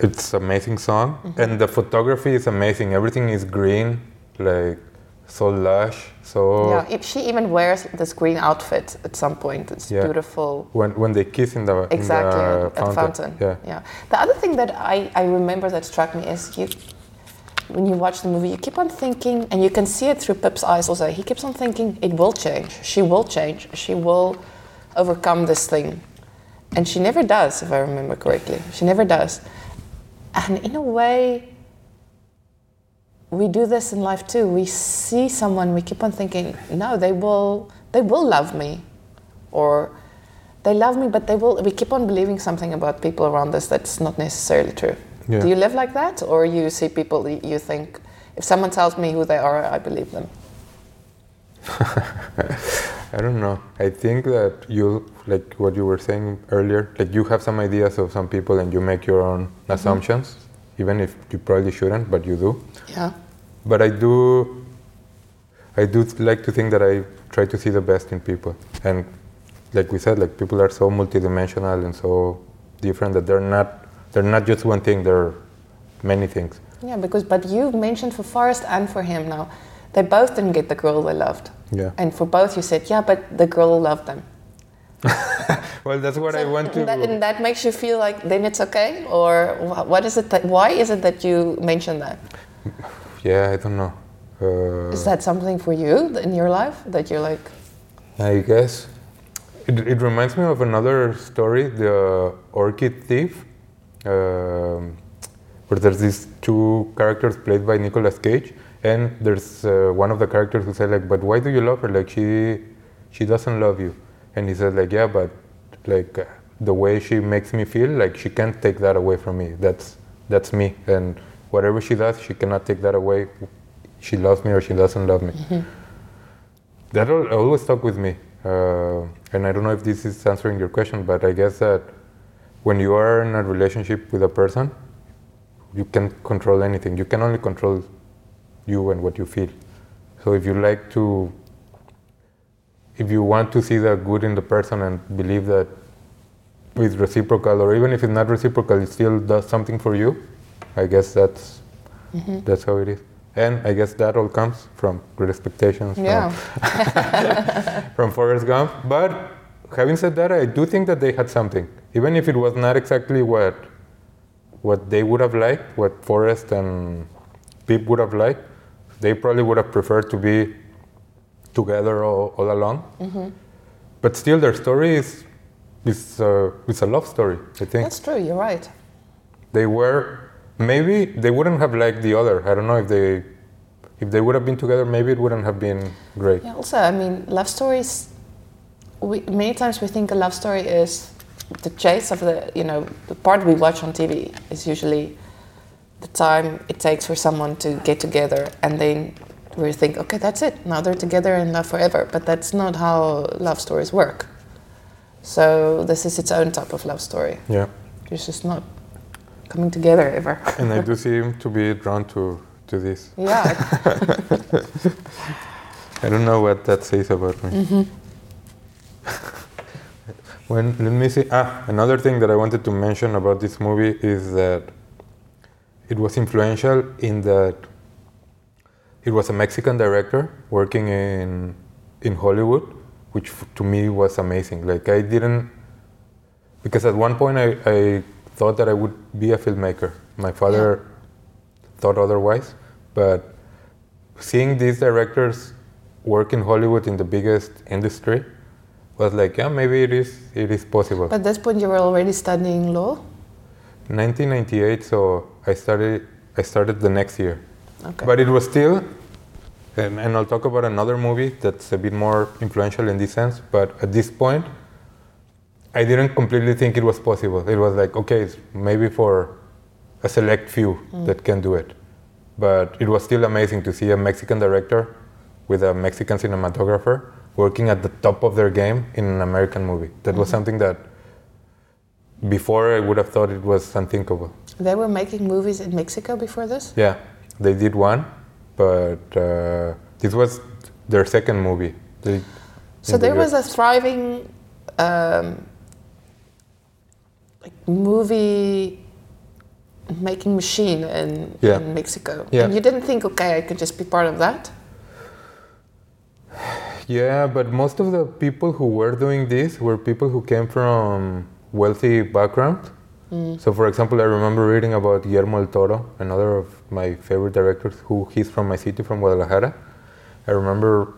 It's amazing song, mm-hmm. and the photography is amazing. Everything is green, like so lush. So Yeah. If she even wears this green outfit at some point. It's Yeah. beautiful. when when they kiss in the in Exactly. the at the fountain. yeah, Yeah. The other thing that I, I remember that struck me is you. When you watch the movie, you keep on thinking, and you can see it through Pip's eyes also. He keeps on thinking, it will change. She will change. She will overcome this thing. And she never does, if I remember correctly. She never does. And in a way, we do this in life too. We see someone, we keep on thinking, no, they will, they will love me, or they love me, but they will. We keep on believing something about people around us that's not necessarily true. Yeah. Do you live like that, or you see people you think, if someone tells me who they are, I believe them? I don't know. I think that you like what you were saying earlier. Like you have some ideas of some people, and you make your own Mm-hmm. assumptions, even if you probably shouldn't, but you do. Yeah. But I do, I do like to think that I try to see the best in people, and like we said, like people are so multidimensional and so different that they're not, they're not just one thing. They're many things. Yeah, because but you've mentioned for Forrest and for him now, they both didn't get the girl they loved. Yeah. And for both, you said, yeah, but the girl loved them. Well, that's what I So want to. That, and that makes you feel like then it's okay, or what is it? That, why is it that you mentioned that? yeah, I don't know. Uh, Is that something for you in your life that you're like, I guess. It, it reminds me of another story, the Orchid Thief, um, where there's these two characters played by Nicolas Cage, and there's uh, one of the characters who said like, "But why do you love her? Like she, she doesn't love you." And he said like, "Yeah, but like uh, the way she makes me feel, like she can't take that away from me. That's that's me, and whatever she does, she cannot take that away. She loves me or she doesn't love me." That always stuck with me. Uh, and I don't know if this is answering your question, but I guess that when you are in a relationship with a person, you can't control anything. You can only control you and what you feel. So if you like to, if you want to see the good in the person and believe that it's reciprocal, or even if it's not reciprocal, it still does something for you. I guess that's mm-hmm. that's how it is. And I guess that all comes from Great Expectations. from- Yeah. from Forrest Gump. But having said that, I do think that they had something, even if it was not exactly what what they would have liked, what Forrest and Pip would have liked. They probably would have preferred to be together all, all along. But still, their story is is uh, is a love story. I think That's true. You're right. they were maybe they wouldn't have liked the other. I don't know if they if they would have been together. Maybe it wouldn't have been great. Yeah. Also, I mean, love stories. We, many times we think a love story is the chase of the, you know, the part we watch on TV is usually the time it takes for someone to get together, and then we think, okay, that's it. Now they're together in love forever. But that's not how love stories work. So this is its own type of love story. Yeah. It's just not coming together ever. And I do seem to be drawn to, to this. yeah. I don't know what that says about me. when let me see. Ah, another thing that I wanted to mention about this movie is that it was influential in that it was a Mexican director working in in Hollywood, which to me was amazing. Like I didn't because at one point I, I thought that I would be a filmmaker. My father thought otherwise, but seeing these directors work in Hollywood in the biggest industry was like, yeah, maybe it is it is possible. But at this point, you were already studying law. 1998, so I started I started the next year. Okay. But it was still, and, and I'll talk about another movie that's a bit more influential in this sense. But at this point, I didn't completely think it was possible. It was like, okay, maybe for a select few mm. that can do it. But it was still amazing to see a Mexican director with a Mexican cinematographer working at the top of their game in an American movie. That was mm-hmm. something that before I would have thought it was unthinkable. They were making movies in Mexico before this. Yeah, they did one, but uh, this was their second movie. They, So there was a thriving um, like movie making machine in, Yeah. in Mexico. Yeah. And you didn't think, okay, I could just be part of that? Yeah, but most of the people who were doing this were people who came from wealthy background. Mm. So, for example, I remember reading about Guillermo del Toro, another of my favorite directors, who he's from my city, from Guadalajara. I remember,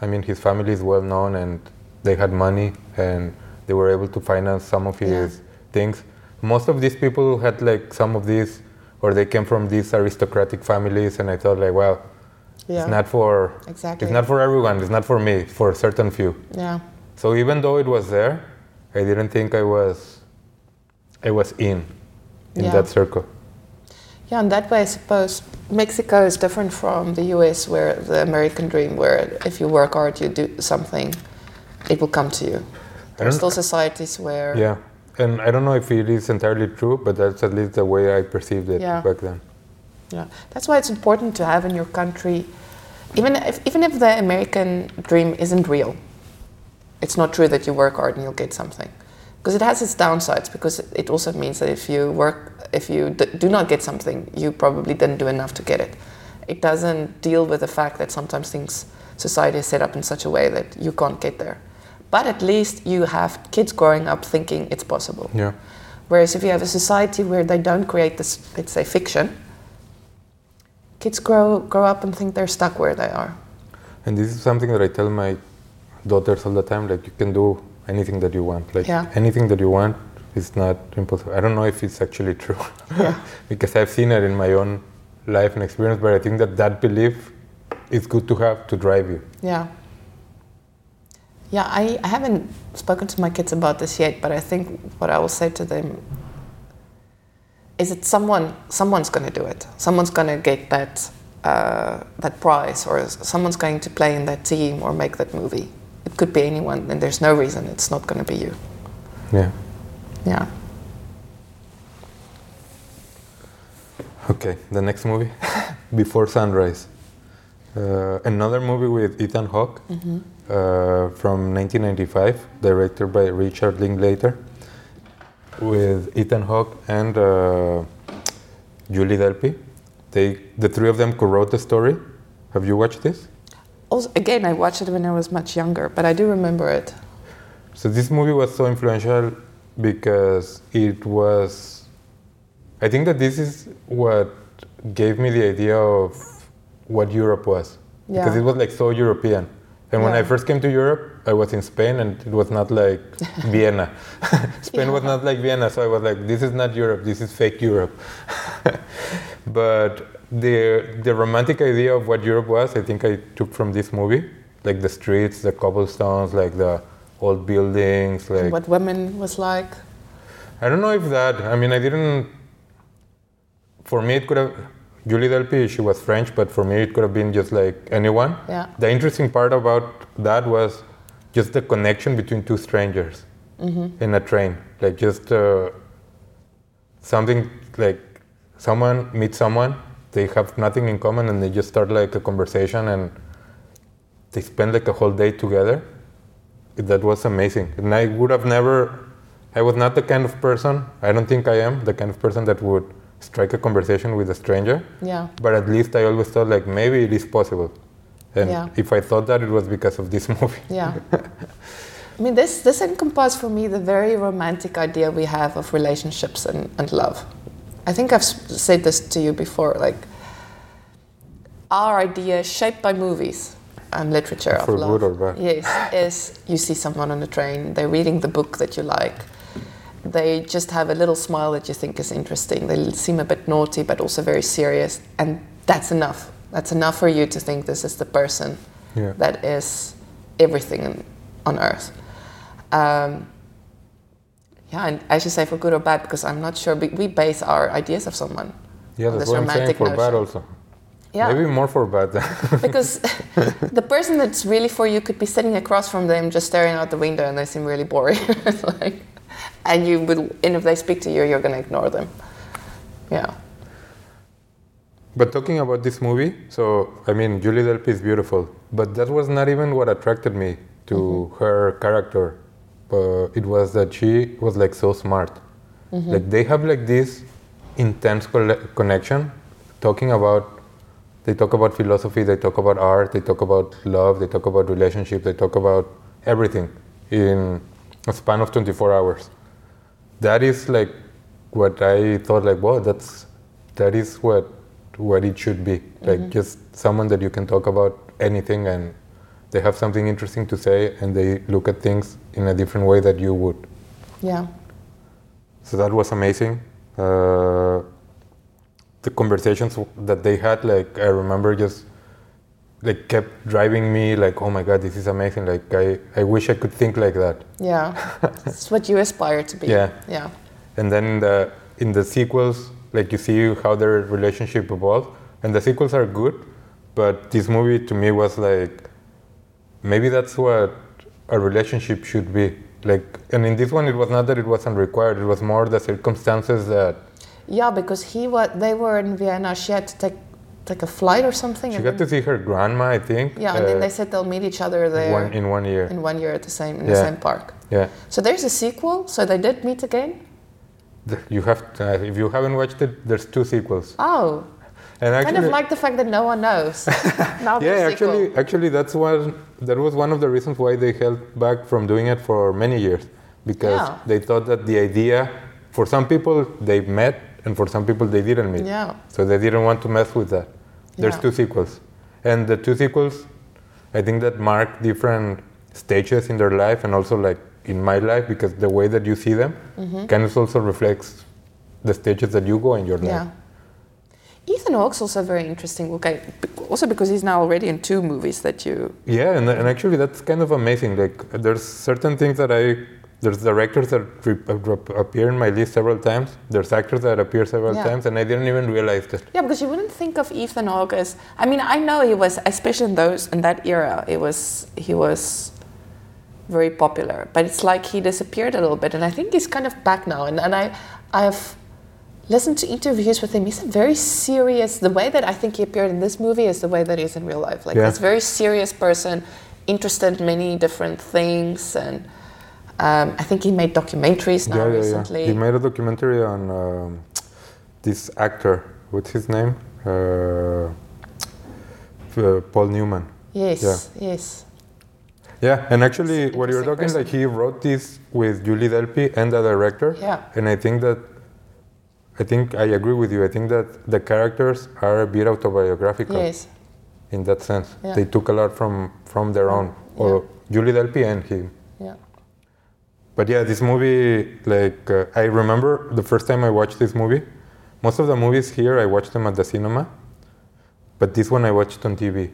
I mean, his family is well known and they had money and they were able to finance some of his things. Most of these people had like some of these, or they came from these aristocratic families, and I thought like, well, Yeah. it's not for Exactly. it's not for everyone. It's not for me. For a certain few. Yeah. So even though it was there, I didn't think I was I was in in Yeah. that circle. Yeah, and that way, I suppose Mexico is different from the US, where the American dream, where if you work hard, you do something, it will come to you. There are still societies where. Yeah. And I don't know if it is entirely true, but that's at least the way I perceived it Yeah. back then. Yeah, that's why it's important to have in your country, even if even if the American dream isn't real. It's not true that you work hard and you'll get something, because it has its downsides. Because it also means that if you work, if you d- do not get something, you probably didn't do enough to get it. It doesn't deal with the fact that sometimes things society is set up in such a way that you can't get there. But at least you have kids growing up thinking it's possible. Yeah. Whereas if you have a society where they don't create this, let's say, fiction, kids grow grow up and think they're stuck where they are. And this is something that I tell my daughters all the time. Like you can do anything that you want. Like Yeah. anything that you want is not impossible. I don't know if it's actually true, because I've seen it in my own life and experience. But I think that that belief is good to have to drive you. Yeah. Yeah, I, I haven't spoken to my kids about this yet, but I think what I will say to them is that someone someone's going to do it. Someone's going to get that uh, that prize, or someone's going to play in that team or make that movie it could be anyone, and there's no reason it's not going to be you. Yeah. Yeah. Okay, the next movie, Before Sunrise. Uh, another movie with Ethan Hawke mm-hmm. uh, from 1995, directed by Richard Linklater, with Ethan Hawke and uh, Julie Delpy. They, the three of them co-wrote the story. Have you watched this? Also, again, I watched it when I was much younger, but I do remember it. So this movie was so influential because it was. I think that this is what gave me the idea of what Europe was because it was like so European. And when I first came to Europe, I was in Spain, and it was not like Vienna. Spain was not like Vienna, so I was like, "This is not Europe. This is fake Europe." but the the romantic idea of what Europe was, I think I took from this movie, like the streets, the cobblestones, like the old buildings, like what women was like. I don't know if that. I mean, I didn't. For me, it could have. Julie Delpy, she was French, but for me, it could have been just like anyone. Yeah. The interesting part about that was just the connection between two strangers in a train. Like just uh, something like someone meets someone, they have nothing in common, and they just start like a conversation, and they spend like a whole day together. That was amazing, and I would have never. I was not the kind of person. I don't think I am the kind of person that would strike a conversation with a stranger. Yeah. But at least I always thought like maybe it is possible. And Yeah. if I thought that, it was because of this movie. Yeah. I mean, this, this encompasses for me the very romantic idea we have of relationships and, and love. I think I've said this to you before. Like, our idea, shaped by movies and literature For of love, good or bad. yes, is you see someone on the train, they're reading the book that you like, they just have a little smile that you think is interesting. They seem a bit naughty, but also very serious, and that's enough. That's enough for you to think this is the person Yeah. that is everything on earth. Um, yeah, and I should say for good or bad because I'm not sure. We, base our ideas of someone. Yeah, that's what I'm saying romantic for bad notion. also. Yeah, Maybe more for bad. because the person that's really for you could be sitting across from them, just staring out the window, and they seem really boring. Like, and you would, and if they speak to you, you're going to ignore them. Yeah. But talking about this movie, so I mean, Julie Delpy is beautiful, but that was not even what attracted me to Mm-hmm. her character. Uh, it was that she was like so smart. Mm-hmm. Like they have like this intense connection, talking about. They talk about philosophy. They talk about art. They talk about love. They talk about relationships. They talk about everything in a span of 24 hours. That is like what I thought. Like, wow, that's that is what what it should be. Like just someone that you can talk about anything and they have something interesting to say and they look at things in a different way that you would. Yeah. So that was amazing. Uh, the conversations that they had, like I remember, just like kept driving me. Like, oh my god, this is amazing. Like I, I wish I could think like that. Yeah. it's what you aspire to be. Yeah. Yeah. And then in the, in the sequels, like you see how their relationship evolved, and the sequels are good, but this movie to me was like, maybe that's what a relationship should be. Like, and in this one, it was not that it wasn't required; it was more the circumstances that Yeah, because he was. They were in Vienna. She had to take take a flight or something. she got to see her grandma, I think. yeah, and then uh, they said they'll meet each other there one in one year. in one year at the same in the same park. yeah, So there's a sequel. So they did meet again. You have to, uh, if you haven't watched it, there's two sequels. Oh, And actually, kind of like the fact that no one knows. now yeah, actually, sequel. actually, that's one. That was one of the reasons why they held back from doing it for many years, because Yeah. they thought that the idea, for some people, they met, and for some people, they didn't meet. Yeah. So they didn't want to mess with that. There's Yeah. two sequels, and the two sequels, I think that mark different stages in their life, and also like in my life, because the way that you see them Mm-hmm. kind of also reflects the stages that you go in your life. Yeah. Ethan Hawke's also very interesting. Okay, also because he's now already in two movies that you. Yeah, and, and actually that's kind of amazing. Like there's certain things that I there's directors that re- uh, appear in my list several times. There's actors that appear several Yeah. times, and I didn't even realize that. Yeah, because you wouldn't think of Ethan Hawke as. I mean, I know he was, especially in those in that era, it was he was very popular. But it's like he disappeared a little bit, and I think he's kind of back now. And and I, I have listen to interviews with him. He's a very serious. The way that I think he appeared in this movie is the way that he is in real life. Like Yeah. this very serious person, interested in many different things, and um, I think he made documentaries now recently. He made a documentary on um, this actor. What's his name? Uh, uh, Paul Newman. yes, yes, Yeah, and actually, what you're talking, like he wrote this with Julie Delpy and the director. Yeah. And I think that, I think I agree with you. I think that the characters are a bit autobiographical yes, in that sense. Yeah. They took a lot from from their own, or Julie Delpy and him. yeah, But yeah, this movie, like uh, I remember the first time I watched this movie. Most of the movies here, I watched them at the cinema, but this one I watched on TV,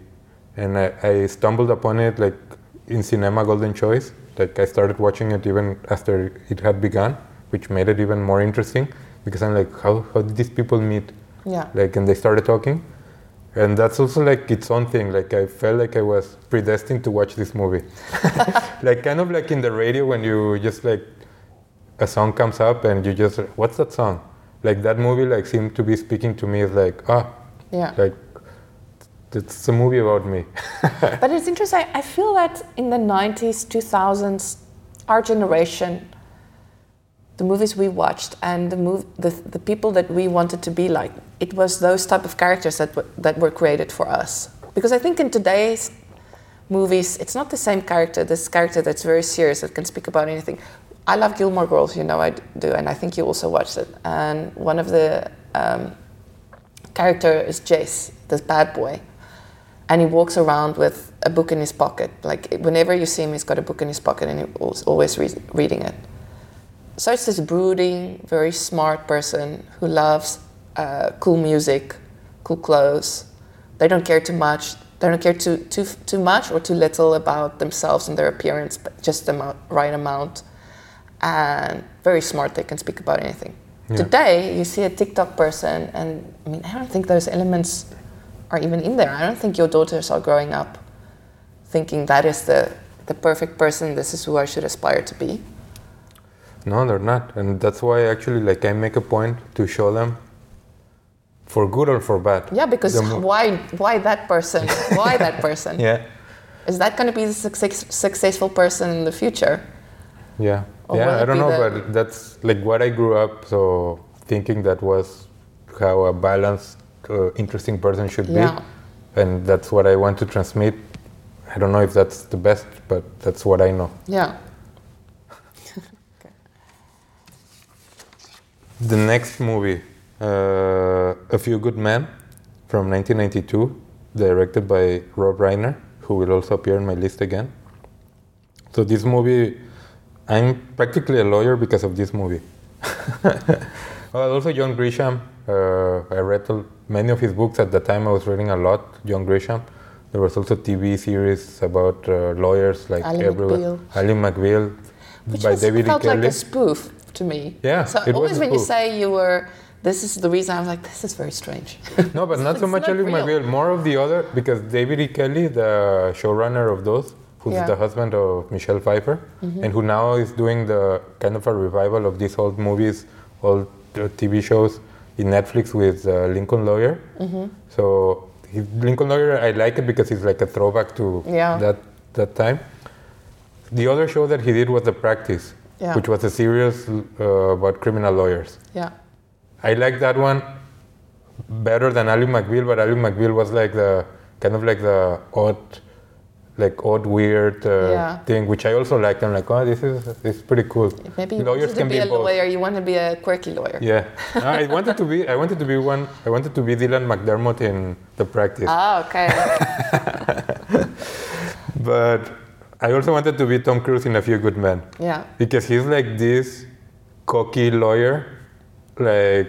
and I, I stumbled upon it like in Cinema Golden Choice. Like I started watching it even after it had begun, which made it even more interesting because I'm like, how how did these people meet? yeah, like and they started talking and that's also like its own thing like i felt like i was predestined to watch this movie like kind of like in the radio when you just like a song comes up and you just what's that song like that movie like seemed to be speaking to me as like ah yeah. like it's a movie about me But it's interesting. I feel that in the 90s, 2000s, our generation, the movies we watched and the, mov- the, the people that we wanted to be like, it was those type of characters that, w- that were created for us. Because I think in today's movies, it's not the same character, this character that's very serious, that can speak about anything. I love Gilmore Girls, you know I do, and I think you also watched it. And one of the um, character is Jace, this bad boy and he walks around with a book in his pocket. Like whenever you see him, he's got a book in his pocket and he's always re- reading it. So it's this brooding, very smart person who loves uh, cool music, cool clothes. They don't care too much. They don't care too too too much or too little about themselves and their appearance, but just the amount, right amount. And very smart. They can speak about anything. Yeah. Today, you see a TikTok person, and I mean, I don't think those elements are even in there. I don't think your daughters are growing up thinking that is the, the perfect person, this is who I should aspire to be. No they're not and that's why actually like i make a point to show them for good or for bad Yeah, because why why that person? Why that person? yeah Is that going to be the success, successful person in the future? Yeah, Or yeah. I don't know, the- but that's like what I grew up so thinking that was how a balanced, uh, interesting person should Yeah. be, and that's what I want to transmit. I don't know if that's the best, but that's what I know. Yeah. The next movie, uh, A Few Good Men, from 1992, directed by Rob Reiner, who will also appear in my list again. So this movie, I'm practically a lawyer because of this movie. well, also John Grisham. Uh, I read many of his books at the time. I was reading a lot. John Grisham. There was also TV series about uh, lawyers like Ally everywhere. McBeal. Ally McBeal Which by was, David E. felt like a spoof to me. Yeah, So always when you say you were, this is the reason, I was like, this is very strange. No, but not so much Ally. McBeal, more of the other, because David E. Kelley, the showrunner of those, who's Yeah. the husband of Michelle Pfeiffer, and who now is doing the kind of a revival of these old movies, old uh, TV shows in Netflix with uh, Lincoln Lawyer. So his Lincoln Lawyer, I like it because it's like a throwback to Yeah. that that time. The other show that he did was The Practice, Yeah. which was a series uh, about criminal lawyers. yeah. I like that one better than Ally McBeal, but Ally McBeal was like the kind of like the odd, like odd weird uh, Yeah. thing, which I also liked. I'm like, oh, this is this is pretty cool. Maybe you lawyers to can be, be a both. lawyer, you want to be a quirky lawyer. Yeah, No, I wanted to be. I wanted to be one. I wanted to be Dylan McDermott in The Practice, Ah, okay. but I also wanted to be Tom Cruise in A Few Good Men. yeah. because he's like this cocky lawyer, like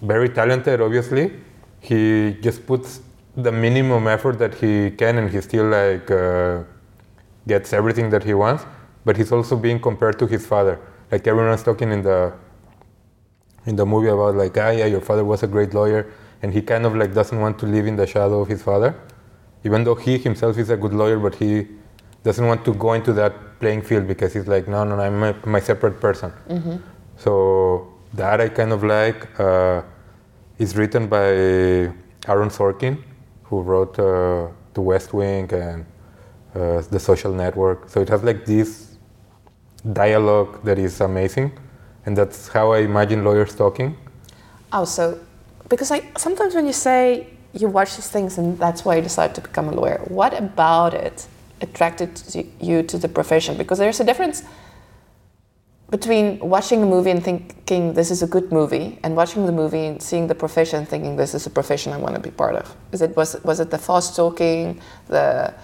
very talented, obviously. He just puts the minimum effort that he can, and he still like uh, gets everything that he wants. But he's also being compared to his father. Like everyone's talking in the in the movie about like, ah, yeah, your father was a great lawyer, and he kind of like doesn't want to live in the shadow of his father, even though he himself is a good lawyer, but he doesn't want to go into that playing field because he's like, no, no, no I'm my, my separate person. So that I kind of like. Uh, it's written by Aaron Sorkin, who wrote uh, The West Wing and uh, The Social Network. So it has like this dialogue that is amazing, and that's how I imagine lawyers talking. Oh, so because I sometimes when you say you watch these things and that's why you decide to become a lawyer, what about it attracted to you to the profession? Because there's a difference between watching a movie and thinking this is a good movie and watching the movie and seeing the profession thinking this is a profession I want to be part of. Is it was was it the fast talking, the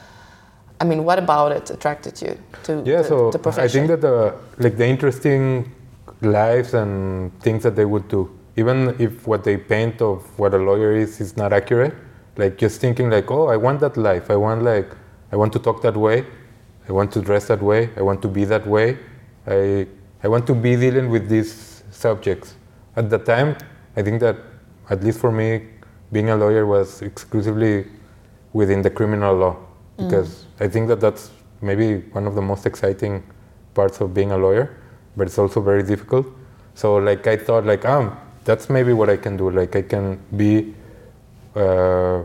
I mean, what about it attracted you to Yeah, the, so the profession? I think that the like the interesting lives and things that they would do, even if what they paint of what a lawyer is is not accurate, like just thinking like, oh, I want that life. I want like I want to talk that way. I want to dress that way. I want to be that way. I I want to be dealing with these subjects. At the time, I think that at least for me, being a lawyer was exclusively within the criminal law because I think that that's maybe one of the most exciting parts of being a lawyer, but it's also very difficult. So like I thought like um that's maybe what I can do. Like I can be uh,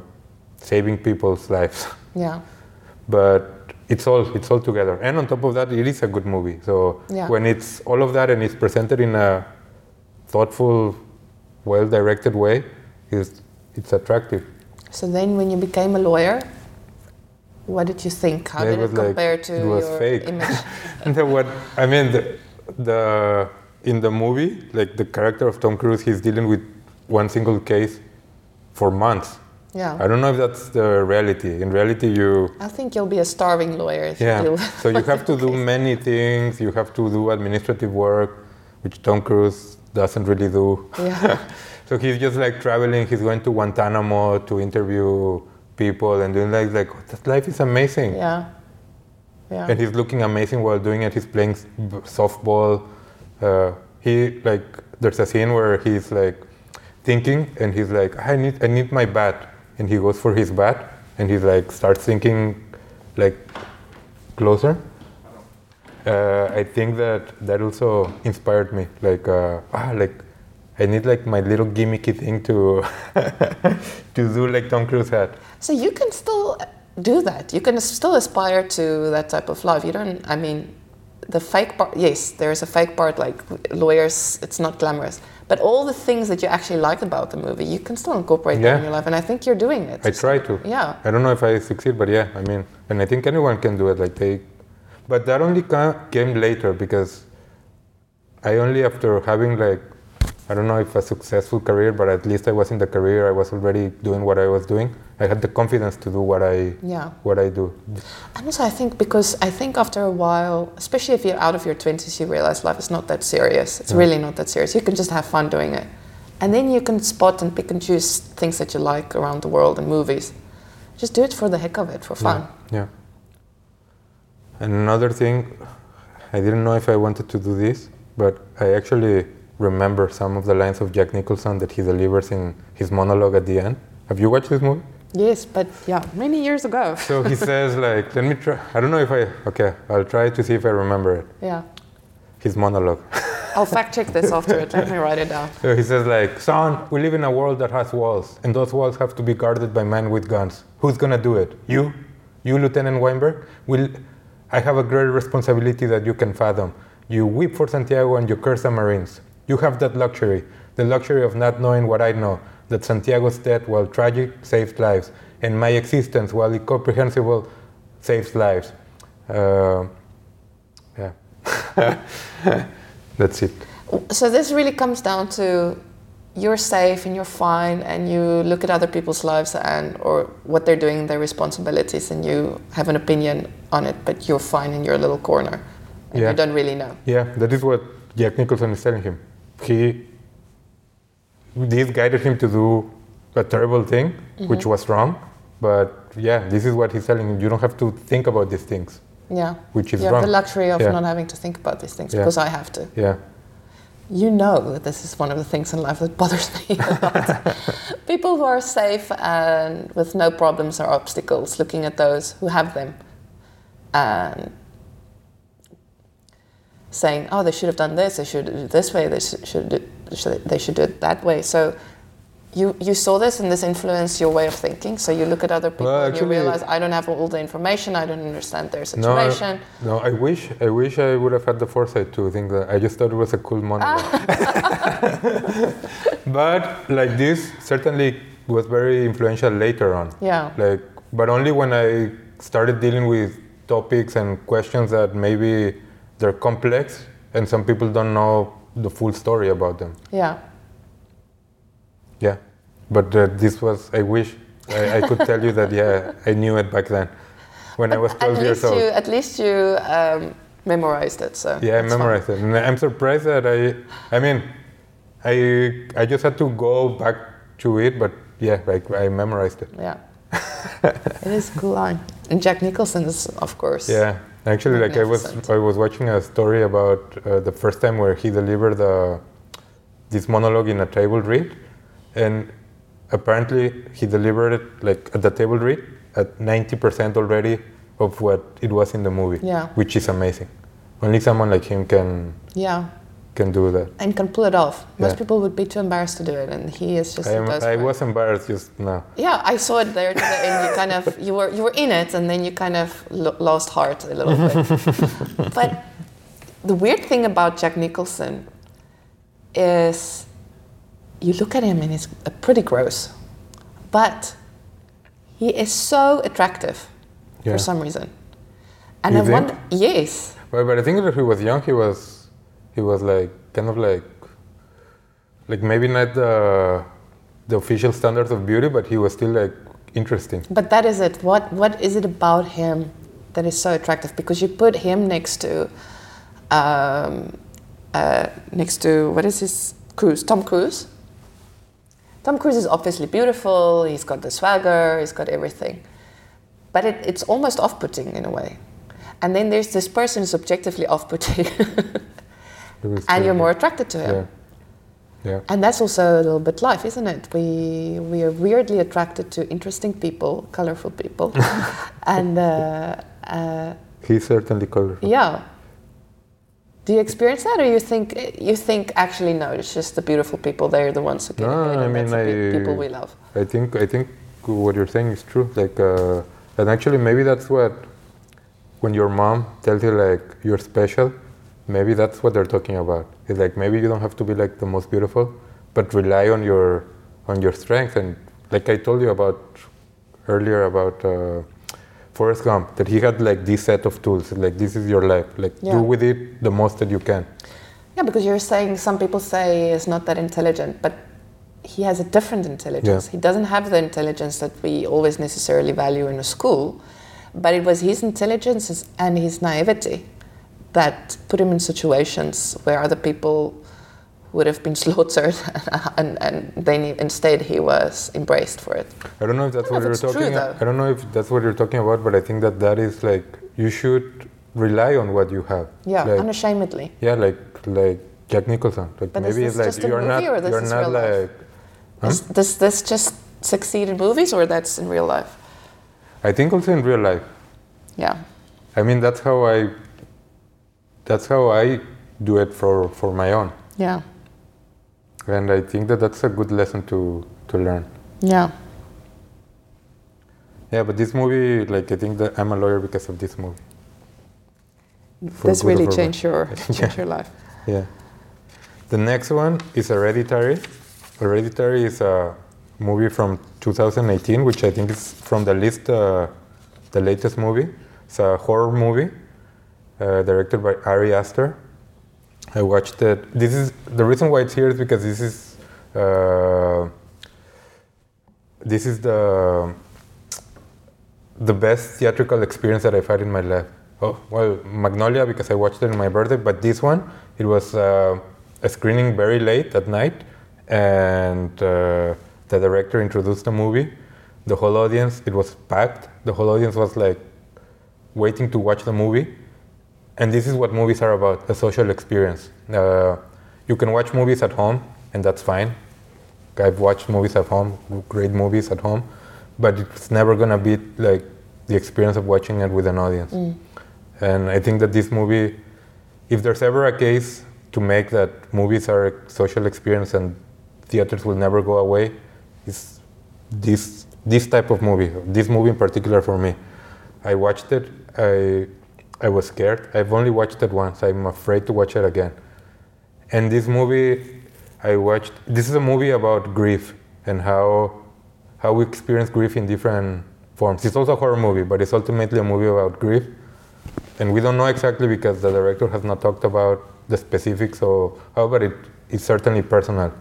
saving people's lives, yeah. But it's all it's all together. And on top of that, it is a good movie. So Yeah. when it's all of that and it's presented in a thoughtful, well-directed way, it's it's attractive. So then, when you became a lawyer, what did you think? How Yeah, did it like- compare to it was your fake. image? And what I mean, the, the in the movie, like the character of Tom Cruise, he's dealing with one single case for months. Yeah. I don't know if that's the reality. In reality, you I think you'll be a starving lawyer if yeah. you So you have to do many things. You have to do administrative work, which Tom Cruise doesn't really do. Yeah. So he's just like traveling. He's going to Guantanamo to interview people and doing like like that life is amazing. Yeah. Yeah. and he's looking amazing while doing it. He's playing softball. Uh, he like there's a scene where he's like thinking, and he's like, I need I need my bat, and he goes for his bat, and he's like starts thinking like closer. Uh, I think that that also inspired me. Like uh, ah, like I need like my little gimmicky thing to to do like Tom Cruise had. So you can still do that. You can still aspire to that type of life. You don't. I mean, the fake part. Yes, there is a fake part. Like lawyers, it's not glamorous. But all the things that you actually like about the movie, you can still incorporate that Yeah. in your life. And I think you're doing it. I try to. Yeah. I don't know if I succeed, but yeah, I mean, and I think anyone can do it. Like they, but that only came later because I only after having like, I don't know if a successful career, but at least I was in the career. I was already doing what I was doing. I had the confidence to do what I Yeah. what I do. And also, I think because I think after a while, especially if you're out of your 20s, you realize life is not that serious. It's really not that serious. You can just have fun doing it. And then you can spot and pick and choose things that you like around the world and movies. Just do it for the heck of it, for fun. Yeah. And another thing, I didn't know if I wanted to do this, but I actually remember some of the lines of Jack Nicholson that he delivers in his monologue at the end. Have you watched this movie? Yes, but yeah, many years ago. So he says like, let me try. I don't know if I. Okay, I'll try to see if I remember it. Yeah. His monologue. I'll fact check this after it. Let me write it down. So he says like, son, we live in a world that has walls, and those walls have to be guarded by men with guns. Who's gonna do it? You? You, Lieutenant Weinberg? Will I have a greater responsibility that you can fathom. You weep for Santiago and you curse the Marines. You have that luxury, the luxury of not knowing what I know, that Santiago's death, while tragic, saved lives, and my existence, while incomprehensible, saves lives. Uh, yeah. That's it. So this really comes down to you're safe and you're fine and you look at other people's lives and or what they're doing their responsibilities and you have an opinion on it but you're fine in your little corner and Yeah. you don't really know Yeah, that is what Jack Nicholson is telling him. He, this guided him to do a terrible thing, which mm-hmm. was wrong. But yeah, this is what he's telling him. You don't have to think about these things, yeah which is you have the luxury of Yeah. not having to think about these things Yeah. because I have to yeah, you know that this is one of the things in life that bothers me a lot. People who are safe and with no problems or obstacles, looking at those who have them and saying, oh, they should have done this, they should done it this way, they should should, they should do it that way. So you, you saw this and this influenced your way of thinking. So you look at other people Well, and actually- you realize I don't have all the information. I don't understand their No, I, situation. no, I wish I wish I would have had the foresight to think that. I just thought it was a cool monologue. Ah. but like this certainly was very influential later on. yeah. Like, but only when I started dealing with topics and questions that maybe they're complex and some people don't know the full story about them. Yeah. Yeah, but uh, this was. I wish I, I could tell you that. Yeah, I knew it back then when I was At 12 years least old. you at least you um, memorized it. So Yeah, I memorized it, and I'm surprised that I. I mean, I I just had to go back to it, but yeah, like I memorized it. Yeah. it is a cool line. And Jack Nicholson is, of course. Yeah, actually, like I was I was watching a story about uh, the first time where he delivered the this monologue in a table read, and apparently he delivered it like at the table read at 90% already of what it was in the movie. Yeah. which is amazing. Only someone like him can Yeah. Can do that. And can pull it off. Most Yeah. people would be too embarrassed to do it, and he is just. I, am, I was embarrassed just now. Yeah, I saw it there and you kind of you were you were in it, and then you kind of lo- lost heart a little bit. but the weird thing about Jack Nicholson is you look at him and he's pretty gross, but he is so attractive Yeah. for some reason. And You I think? wonder, yes, But, but I think that he was young, he was he was like kind of like like maybe not the the official standards of beauty, but he was still like interesting. But that is it. What what is it about him that is so attractive? Because you put him next to, um, uh, next to what is his Cruise? Tom Cruise. Tom Cruise is obviously beautiful. He's got the swagger. He's got everything. But it, it's almost off-putting in a way. And then there's this person who's objectively off-putting, and you're more attracted to him. yeah, yeah. And that's also a little bit life, isn't it? We we are weirdly attracted to interesting people, colorful people, and uh, uh, He's certainly colorful. yeah. Do you experience that, or you think you think actually no? It's just the beautiful people. They're the ones who get No, ahead, I mean, I- people we love. I think I think what you're saying is true. Like, uh, and actually, maybe that's what when your mom tells you like you're special, maybe that's what they're talking about. It's like maybe you don't have to be like the most beautiful, but rely on your on your strength. And like I told you about earlier about uh, Forrest Gump, that he had like this set of tools. Like this is your life. Like Yeah. do with it the most that you can. Yeah, because you're saying some people say he's not that intelligent, but he has a different intelligence. Yeah. He doesn't have the intelligence that we always necessarily value in a school, but it was his intelligence and his naivety that put him in situations where other people would have been slaughtered, and, and then he, instead he was embraced for it. I don't know if that's what you're if it's true, talking. though. I don't know if that's what you're talking about, but I think that that is like you should rely on what you have. Yeah, Like, unashamedly. yeah, like like Jack Nicholson. Like But is maybe it's like you're not movie or this you're not like. Huh? Is- Does this just succeed in movies or that's in real life? I think also in real life. Yeah. I mean that's how I. That's how I do it for for my own, Yeah. and I think that that's a good lesson to to learn. Yeah. Yeah, but this movie, like I think that I'm a lawyer because of this movie. For this really changed your Yeah. changed your life. Yeah. The next one is Hereditary. Hereditary is a movie from 2018, which I think is from the list, uh, the latest movie. It's a horror movie uh, directed by Ari Aster. I watched it. This is the reason why it's here is because this is uh, this is the the best theatrical experience that I've had in my life. Oh, well, Magnolia because I watched it on my birthday, but this one, it was uh, a screening very late at night, and uh, the director introduced the movie. The whole audience, it was packed. The whole audience was like waiting to watch the movie. And this is what movies are about a social experience. Uh, you can watch movies at home, and that's fine. I've watched movies at home, great movies at home, but it's never gonna be like the experience of watching it with an audience. And I think that this movie, if there's ever a case to make that movies are a social experience and theaters will never go away is this this type of movie. This movie in particular for me. I watched it. I I was scared. I've only watched it once. I'm afraid to watch it again. And this movie, I watched. This is a movie about grief and how how we experience grief in different forms. It's also a horror movie, but it's ultimately a movie about grief. And we don't know exactly because the director has not talked about the specifics of how, but it, it's certainly personal.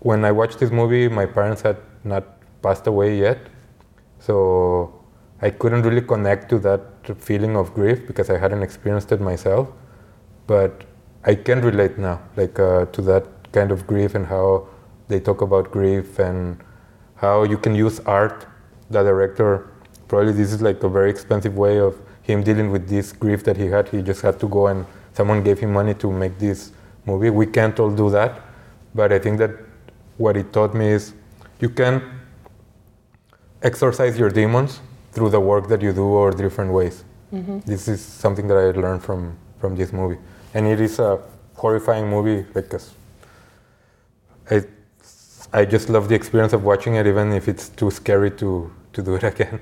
When I watched this movie, my parents had not passed away yet, so I couldn't really connect to that feeling of grief because I hadn't experienced it myself. But I can relate now, like uh, to that kind of grief and how they talk about grief and how you can use art. The director probably this is like a very expensive way of him dealing with this grief that he had. He just had to go and someone gave him money to make this movie. We can't all do that, but I think that what it taught me is you can exorcise your demons through the work that you do or different ways. Mm-hmm. This is something that I learned from from this movie, and it is a horrifying movie because I I just love the experience of watching it, even if it's too scary to to do it again.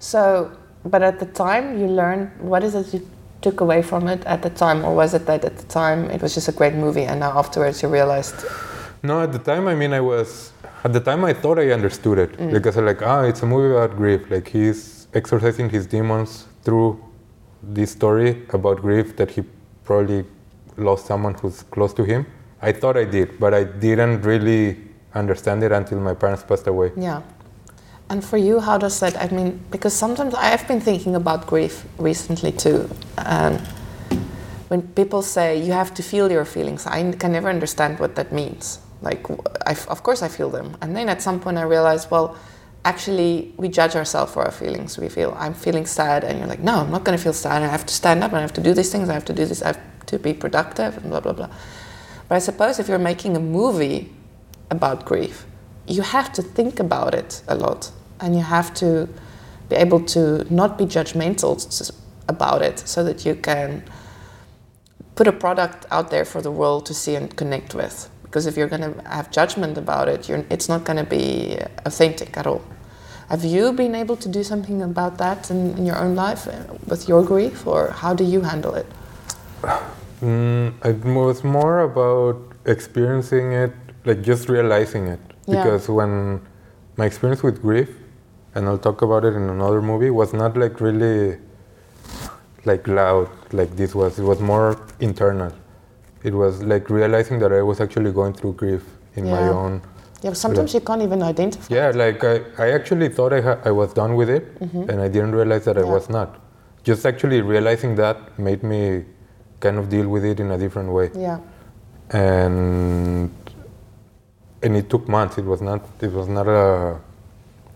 So, but at the time you learned, what is it you took away from it at the time? Or was it that at the time it was just a great movie and now afterwards you realized, No, at the time, I mean, I was at the time I thought I understood it because I'm like, ah, it's a movie about grief. Like he's exorcising his demons through this story about grief that he probably lost someone who's close to him. I thought I did, but I didn't really understand it until my parents passed away. yeah. And for you, how does that, I mean, because sometimes I've been thinking about grief recently too. And when people say you have to feel your feelings, I can never understand what that means. Like, I, of course I feel them. And then at some point I realized, well, actually we judge ourselves for our feelings. We feel, I'm feeling sad. And you're like, no, I'm not going to feel sad. I have to stand up and I have to do these things. I have to do this. I have to be productive and blah, blah, blah. But I suppose if you're making a movie about grief, you have to think about it a lot. And you have to be able to not be judgmental about it so that you can put a product out there for the world to see and connect with. Because if you're going to have judgment about it, you're, it's not going to be authentic at all. Have you been able to do something about that in, in your own life uh, with your grief, or how do you handle it? Mm, it was more about experiencing it, like just realizing it. Yeah. Because when my experience with grief, and I'll talk about it in another movie, was not like really like loud like this was. It was more internal. It was like realizing that I was actually going through grief in my own. Yeah, sometimes you can't even identify. Yeah, like I, I actually thought I, ha- I was done with it, and I didn't realize that I Mm-hmm. Was not. Just actually realizing that made me kind of deal with it in a different way Yeah, and and it took months. It was not it was not a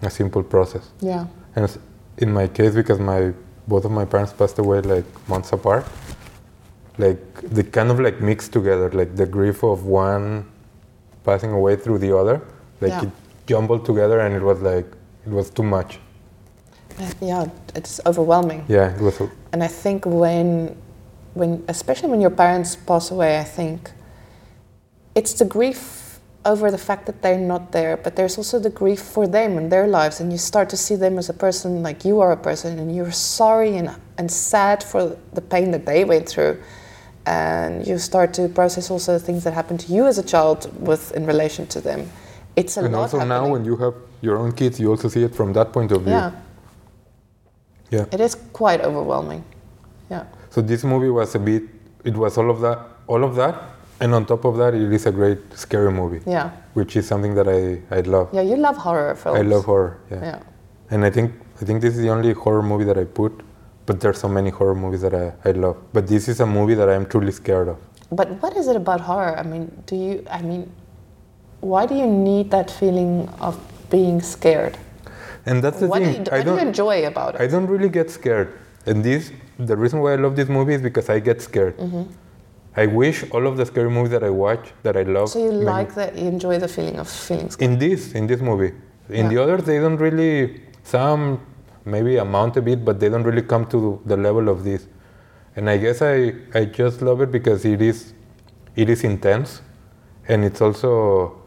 a simple process. yeah, And in my case, because my both of my parents passed away like months apart, like they kind of like mixed together, like the grief of one passing away through the other, like Yeah. it jumbled together, and it was like it was too much. Uh, yeah. It's overwhelming. Yeah, it was. And I think when, when, especially when your parents pass away, I think it's the grief over the fact that they're not there, but there's also the grief for them and their lives, and you start to see them as a person like you are a person, and you're sorry and, and sad for the pain that they went through. And you start to process also the things that happened to you as a child with in relation to them. It's a and lot also now, when you have your own kids, you also see it from that point of view. yeah, yeah. it is quite overwhelming. Yeah. So this movie was a bit. It was all of that, all of that, and on top of that, it is a great scary movie, Yeah. which is something that I I love. Yeah, you love horror films. I love horror. Yeah. Yeah. And I think I think this is the only horror movie that I put, but there's so many horror movies that I, I love. But this is a movie that I am truly scared of. But what is it about horror? I mean, do you, I mean, why do you need that feeling of being scared? And that's the what do thing. you, I what do you don't enjoy about it? I don't really get scared. And this the reason why I love this movie is because I get scared. Mm-hmm. I wish all of the scary movies that I watch that I love. so you many- like that, you enjoy the feeling of feeling scared. in this in this movie in Yeah. the others they don't really some maybe amount a bit but they don't really come to the level of this and I guess I I just love it because it is it is intense, and it's also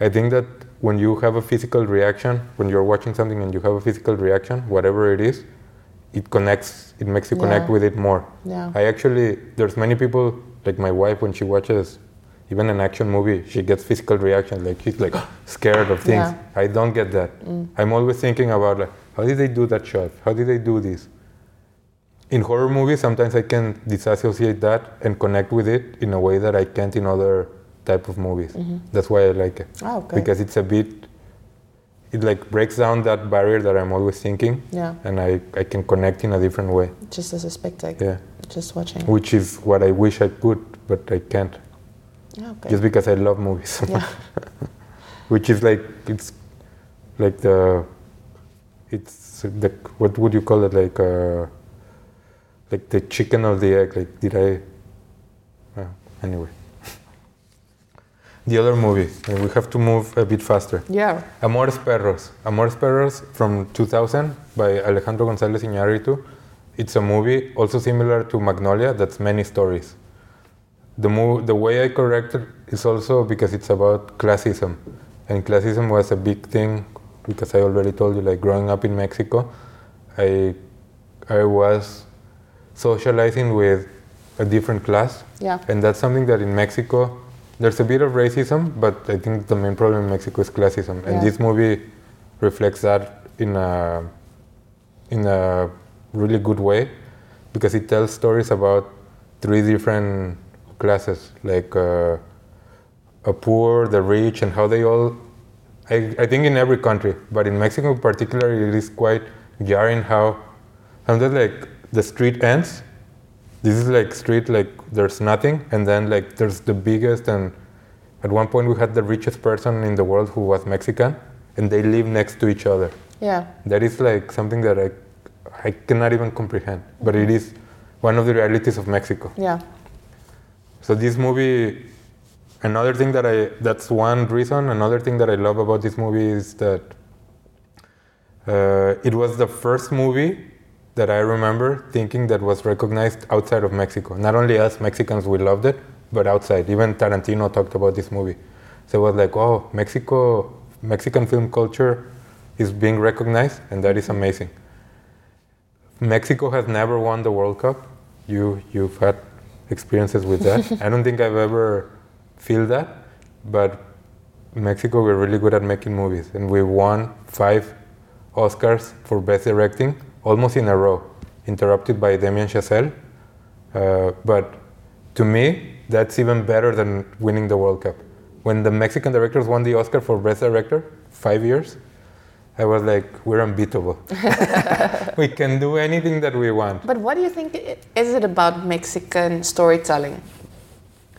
I think that when you have a physical reaction, when you're watching something and you have a physical reaction, whatever it is, it connects. It makes you connect Yeah. with it more. Yeah. I actually there's many people like my wife when she watches even an action movie, she gets physical reactions like she's like scared of things. Yeah. I don't get that. Mm. I'm always thinking about like how did they do that shot? How did they do this? In horror movies, sometimes I can disassociate that and connect with it in a way that I can't in other type of movies. Mm-hmm. That's why I like it Oh, okay. because it's a bit. It like breaks down that barrier that I'm always thinking, Yeah. and I, I can connect in a different way. Just as a spectator. Yeah, Just watching. which is what I wish I could, but I can't Yeah, okay. just because I love movies. Yeah. Which is like it's like the it's the what would you call it like uh, like the chicken or the egg like did I uh, anyway the other movie and we have to move a bit faster yeah. Amores Perros. Amores Perros from 2000 by Alejandro González Iñárritu. It's a movie also similar to Magnolia. That's many stories. The mov- the way I corrected is also because it's about classism, and classism was a big thing because I already told you. Like growing up in Mexico, I I was socializing with a different class, Yeah. and that's something that in Mexico, there's a bit of racism, but I think the main problem in Mexico is classism. And Yeah. this movie reflects that in a, in a really good way because it tells stories about three different classes, like uh, a poor, the rich, and how they all. I, I think in every country, but in Mexico in particular, it is quite jarring how sometimes like the street ends this is like street like there's nothing and then like there's the biggest and at one point we had the richest person in the world who was mexican and they live next to each other Yeah. that is like something that i i cannot even comprehend but it is one of the realities of mexico Yeah. so this movie another thing that i that's one reason another thing that i love about this movie is that uh, it was the first movie that i remember thinking that was recognized outside of mexico. Not only us mexicans we loved it but outside. Even tarantino talked about this movie. So it was like oh mexico mexican film culture is being recognized and that is amazing. Mexico has never won the world cup. You you've had experiences with that. I don't think i've ever feel that but mexico we're really good at making movies and we won five oscars for best directing almost in a row interrupted by damien chazelle. Uh, but to me that's even better than winning the world cup. When the mexican directors won the oscar for best director five years i was like we're unbeatable. We can do anything that we want. But what do you think is it about Mexican storytelling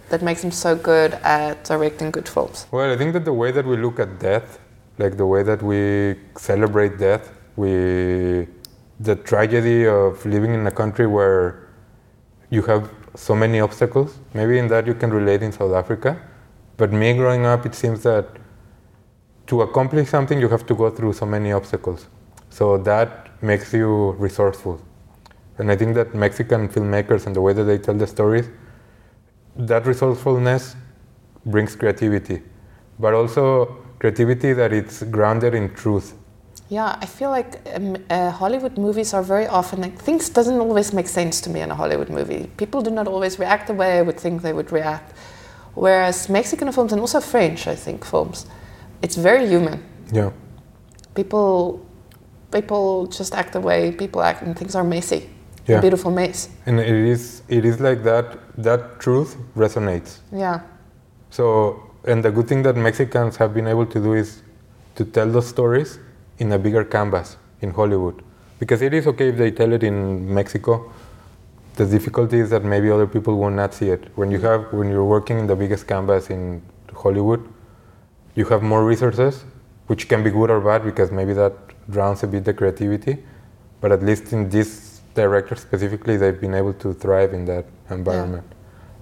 that makes them so good at directing good films? Well, I think that the way that we look at death, like the way that we celebrate death, we the tragedy of living in a country where you have so many obstacles. Maybe in that you can relate in South Africa, but me growing up, it seems that to accomplish something you have to go through so many obstacles. So that makes you resourceful. And I think that Mexican filmmakers and the way that they tell the stories, that resourcefulness brings creativity, but also creativity that it's grounded in truth. Yeah, I feel like um, uh, Hollywood movies are very often like things doesn't always make sense to me in a Hollywood movie. People do not always react the way I would think they would react. Whereas Mexican films and also French, I think films, it's very human. Yeah. People, people just act the way people act, and things are messy. A beautiful mess. And it is it is like that that truth resonates. Yeah, So and the good thing that Mexicans have been able to do is to tell those stories in a bigger canvas in Hollywood. Because it is okay if they tell it in Mexico. The difficulty is that maybe other people will not see it. When you have when you're working in the biggest canvas in Hollywood, you have more resources, which can be good or bad because maybe that drowns a bit the creativity. But at least in this director specifically, they've been able to thrive in that environment.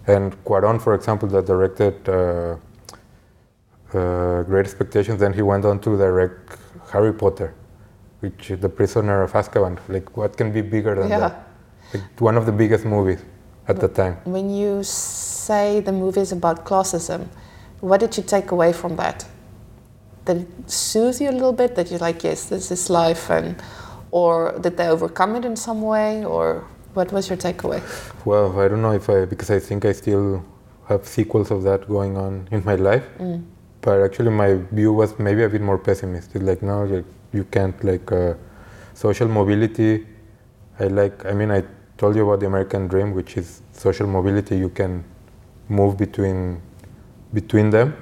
And Cuaron, for example, that directed uh, uh, Great Expectations, then he went on to direct Harry Potter, which is The Prisoner of Azkaban. Like, what can be bigger than yeah. that? like one of the biggest movies at the time. When you say the movie is about classism, what did you take away from that? That it soothe you a little bit? That you're like, yes, this is life, and or did they overcome it in some way, or what was your takeaway? Well, I don't know if I because I think I still have sequels of that going on in my life. But actually, my view was maybe a bit more pessimistic. Like, no, like, you can't like uh, social mobility. I like. I mean, I told you about the American dream, which is social mobility. You can move between between them.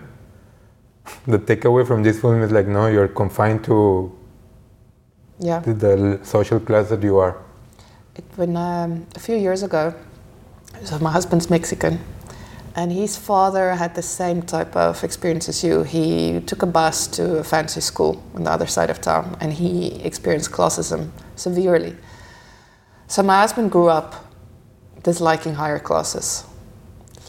The takeaway from this film is like, no, you're confined to Yeah. the, the social class that you are. It, when um, a few years ago, so my husband's Mexican, and his father had the same type of experience as you. He took a bus to a fancy school on the other side of town, and he experienced classism severely. So my husband grew up disliking higher classes,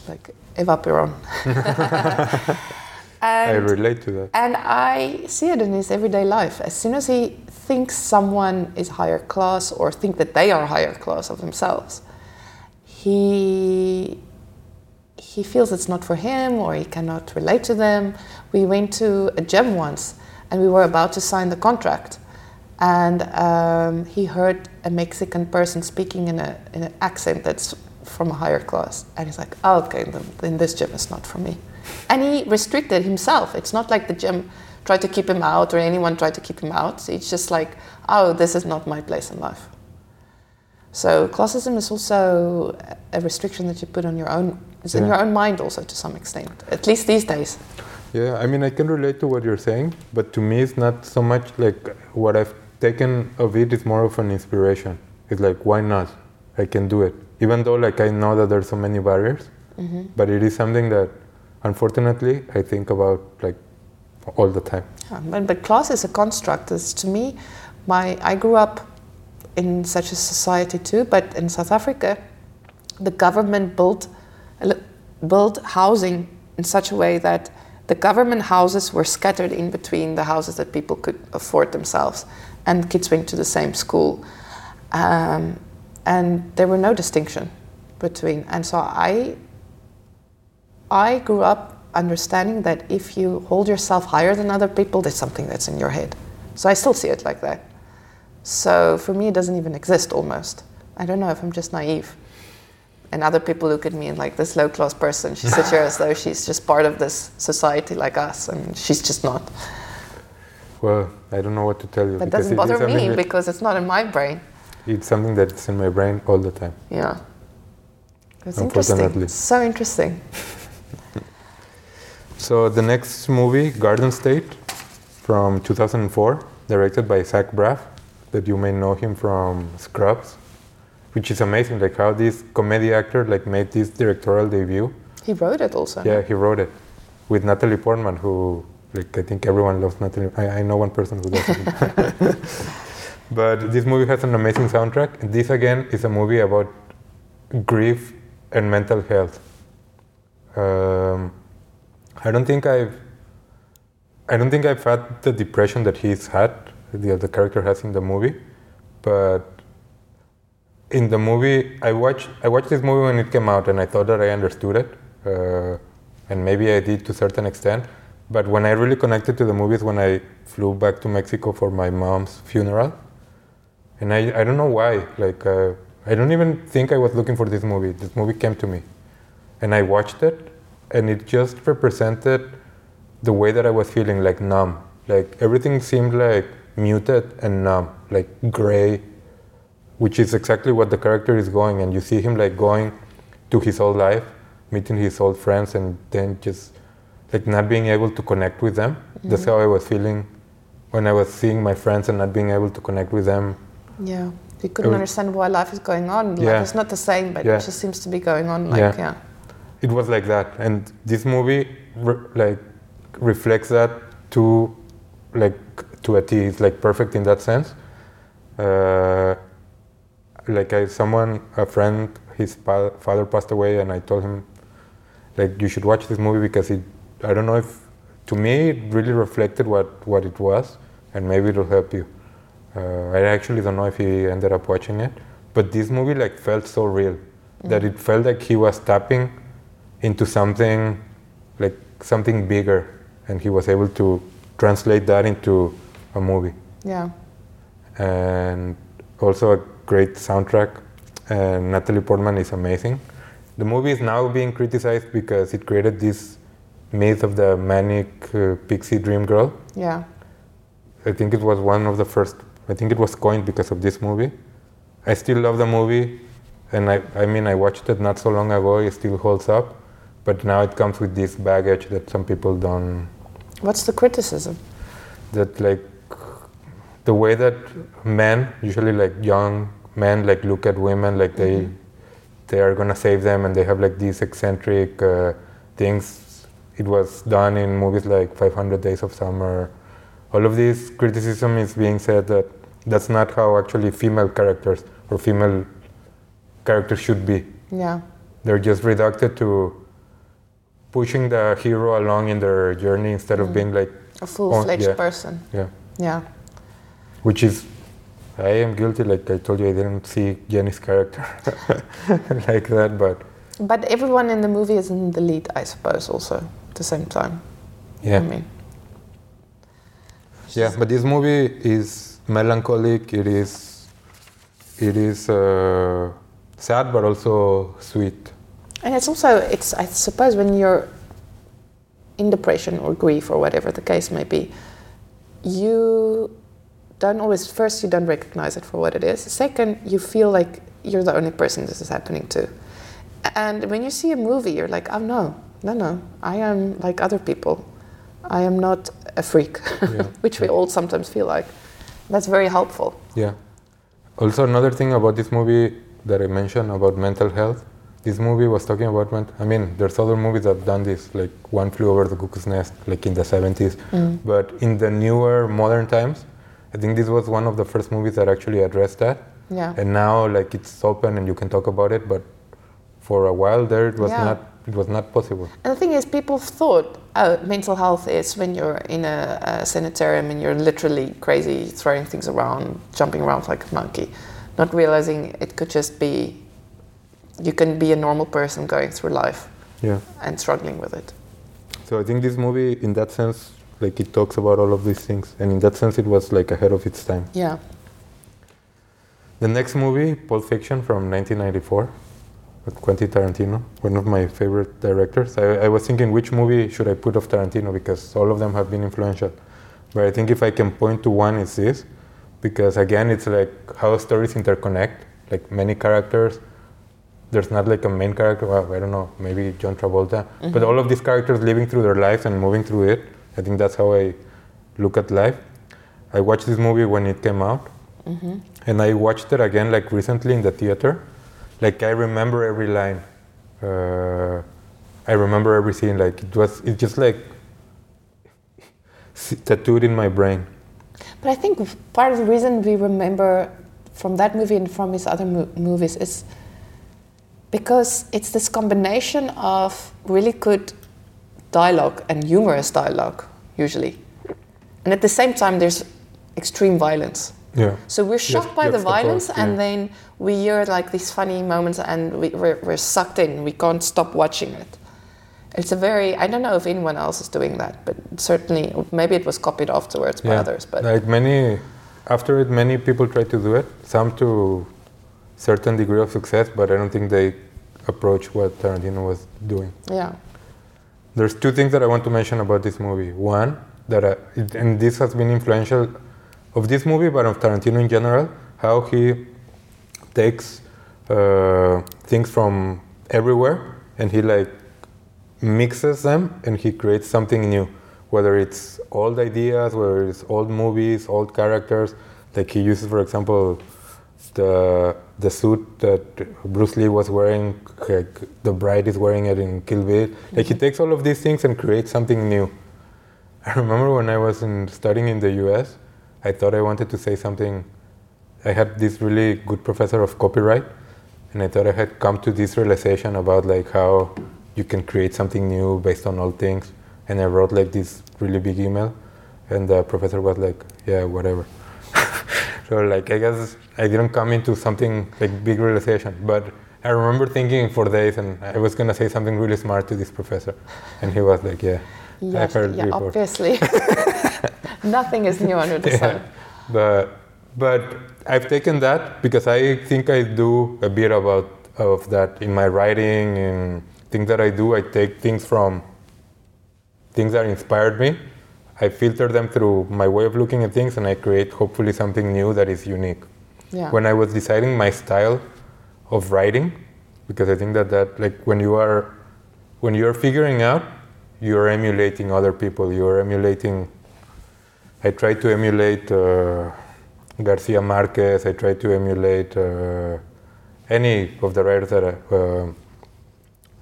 like Eva Peron. I relate to that. and I see it in his everyday life. As soon as he thinks someone is higher class or think that they are higher class of themselves, he he feels it's not for him or he cannot relate to them. We went to a gym once and we were about to sign the contract, and um, he heard a Mexican person speaking in a in an accent that's from a higher class, and he's like, oh, "Okay, then, then this gym is not for me." And he restricted himself. It's not like the gym tried to keep him out or anyone tried to keep him out. It's just like, "Oh, this is not my place in life." So classism is also a restriction that you put on your own. It's in your own mind also to some extent, at least these days. Yeah, I mean, I can relate to what you're saying, but to me, it's not so much like what I've taken of it is more of an inspiration. It's like, why not? I can do it. Even though, like, I know that there's so many barriers, mm-hmm. but it is something that, unfortunately, I think about like all the time. Yeah, but, but class is a construct. It's, to me, my I grew up in such a society too, but in South Africa, the government built built housing in such a way that the government houses were scattered in between the houses that people could afford themselves, and kids went to the same school, um, and there were no distinction between. And so I I grew up understanding that if you hold yourself higher than other people, there's something that's in your head. So I still see it like that. So for me, it doesn't even exist almost. I don't know if I'm just naive. And other people look at me and like this low class person, she sits here as though she's just part of this society like us, and she's just not. Well, I don't know what to tell you. That doesn't bother me because it's not in my brain. it's something that's in my brain all the time. Yeah. It's interesting. So interesting. So the next movie, Garden State, from 2004, directed by Zach Braff, that you may know him from Scrubs, which is amazing. Like how this comedy actor like made this directorial debut. He wrote it also. Yeah, he wrote it with Natalie Portman, who like I think everyone loves Natalie. I, I know one person who doesn't. but this movie has an amazing soundtrack. And this again is a movie about grief and mental health. Um, I don't think I've I don't think I've had the depression that he's had, the, the character has in the movie, but in the movie, I watched I watched this movie when it came out, and I thought that I understood it, uh, and maybe I did to a certain extent. But when I really connected to the movies, when I flew back to Mexico for my mom's funeral, and I, I don't know why, like uh, I don't even think I was looking for this movie. This movie came to me, and I watched it, and it just represented the way that I was feeling, like numb. Like everything seemed like muted and numb, like gray, which is exactly what the character is going. And you see him like going to his old life, meeting his old friends, and then just like not being able to connect with them. Mm-hmm. That's how I was feeling when I was seeing my friends and not being able to connect with them. Yeah. You couldn't Every- understand why life is going on. Life Yeah. is not the same, but Yeah. it just seems to be going on like, Yeah. yeah. It was like that, and this movie re- like reflects that to like to a T. It's like perfect in that sense. Uh, like I, someone, a friend, his pa- father passed away, and I told him, like, you should watch this movie because it. I don't know if, to me, it really reflected what what it was, and maybe it'll help you. Uh, I actually don't know if he ended up watching it, but this movie like felt so real that it felt like he was tapping into something like something bigger and he was able to translate that into a movie Yeah. and also a great soundtrack and natalie portman is amazing the movie is now being criticized because it created this myth of the manic uh, pixie dream girl Yeah. I think it was one of the first. I think it was coined because of this movie. I still love the movie, and I, I mean, I watched it not so long ago. It still holds up, but now it comes with this baggage that some people don't. What's the criticism? That like the way that men, usually like young men, like look at women like they they are gonna save them, and they have like these eccentric uh, things. It was done in movies like 500 Days of Summer. All of this criticism is being said that that's not how actually female characters or female characters should be. Yeah. They're just reduced to pushing the hero along in their journey instead of being like, A full fledged yeah. person. yeah, Yeah. which is, I am guilty. Like I told you, I didn't see Jenny's character like that, but But everyone in the movie is in the lead, I suppose, also at the same time. yeah. I mean, Yeah, but this movie is melancholic. It is, it is uh, sad, but also sweet. And it's also, it's I suppose when you're in depression or grief or whatever the case may be, you don't always, first, you don't recognize it for what it is. Second, you feel like you're the only person this is happening to. And when you see a movie, you're like, oh no, no, no, I am like other people. I am not a freak, Yeah. which we all sometimes feel like. That's very helpful. Yeah. Also, another thing about this movie that I mentioned about mental health. This movie was talking about. ment- I mean, there's other movies that have done this, like One Flew Over the Cuckoo's Nest, like in the 70s. Mm. But in the newer modern times, I think this was one of the first movies that actually addressed that. Yeah. And now, like, it's open and you can talk about it. But for a while there, it was Yeah. not. It was not possible. And the thing is, people thought oh, mental health is when you're in a, a sanitarium and you're literally crazy, throwing things around, jumping around like a monkey, not realizing it could just be you can be a normal person going through life Yeah. and struggling with it. So I think this movie, in that sense, like it talks about all of these things, and in that sense, it was like ahead of its time. Yeah. The next movie, Pulp Fiction from 1994, with Quentin Tarantino, one of my favorite directors. I, I was thinking which movie should I put of Tarantino because all of them have been influential. But I think if I can point to one, it's this, because again, it's like how stories interconnect, like many characters. There's not like a main character. Well, I don't know, maybe John Travolta, but all of these characters living through their lives and moving through it. I think that's how I look at life. I watched this movie when it came out, and I watched it again like recently in the theater. Like I remember every line. Uh, I remember every scene. Like it was. It's just like tattooed in my brain. But I think part of the reason we remember from that movie and from his other mo- movies is because it's this combination of really good dialogue and humorous dialogue, usually. And at the same time, there's extreme violence. Yeah. So we're shocked by the violence, yeah. and then we hear like these funny moments, and we, we're, we're sucked in. We can't stop watching it. It's a very I don't know if anyone else is doing that, but certainly maybe it was copied afterwards by others. But like many, after it, many people try to do it. Some to certain degree of success, but I don't think they approach what Tarantino was doing. yeah, There's two things that I want to mention about this movie. One, that I, and this has been influential of this movie, but of Tarantino in general, how he takes uh, things from everywhere and he like mixes them and he creates something new. Whether it's old ideas, whether it's old movies, old characters. Like he uses, for example, the the suit that Bruce Lee was wearing, like the bride is wearing it in Kill Bill. Like he mm-hmm. takes all of these things and creates something new. I remember when I was in, studying in the U.S., I thought I wanted to say something. I had this really good professor of copyright, and I thought I had come to this realization about like how you can create something new based on old things. And I wrote like this really big email, and the professor was like, "Yeah, whatever." So like I guess I didn't come into something like big realization, but I remember thinking for days, and I was gonna say something really smart to this professor, and he was like, "Yeah, Yes, I've heard yeah, before." obviously. Nothing is new under the sun. but but I've taken that because I think I do a bit about of that in my writing and things that I do. I take things from things that inspired me. I filter them through my way of looking at things, and I create hopefully something new that is unique. Yeah. When I was deciding my style of writing, because I think that that like when you are when you're figuring out, you're emulating other people. You're emulating I try to emulate uh, Garcia Marquez. I try to emulate uh, any of the writers that uh, uh,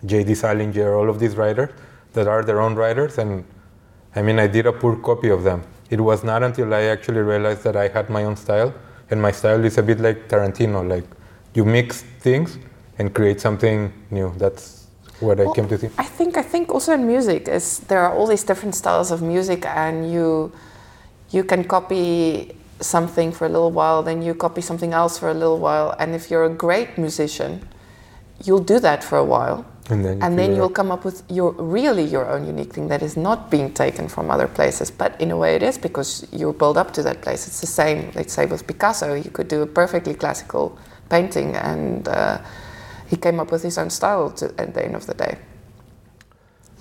J.D. Salinger, all of these writers that are their own writers. And I mean, I did a poor copy of them. It was not until I actually realized that I had my own style, and my style is a bit like Tarantino. Like you mix things and create something new. That's what I came to think. I think I think also in music is there are all these different styles of music and you you can copy something for a little while, then you copy something else for a little while, and if you're a great musician, you'll do that for a while. And then, you And then you'll come up with your really your own unique thing that is not being taken from other places, but in a way it is because you build up to that place. It's the same, let's say, with Picasso. He could do a perfectly classical painting, and uh, he came up with his own style to, at the end of the day.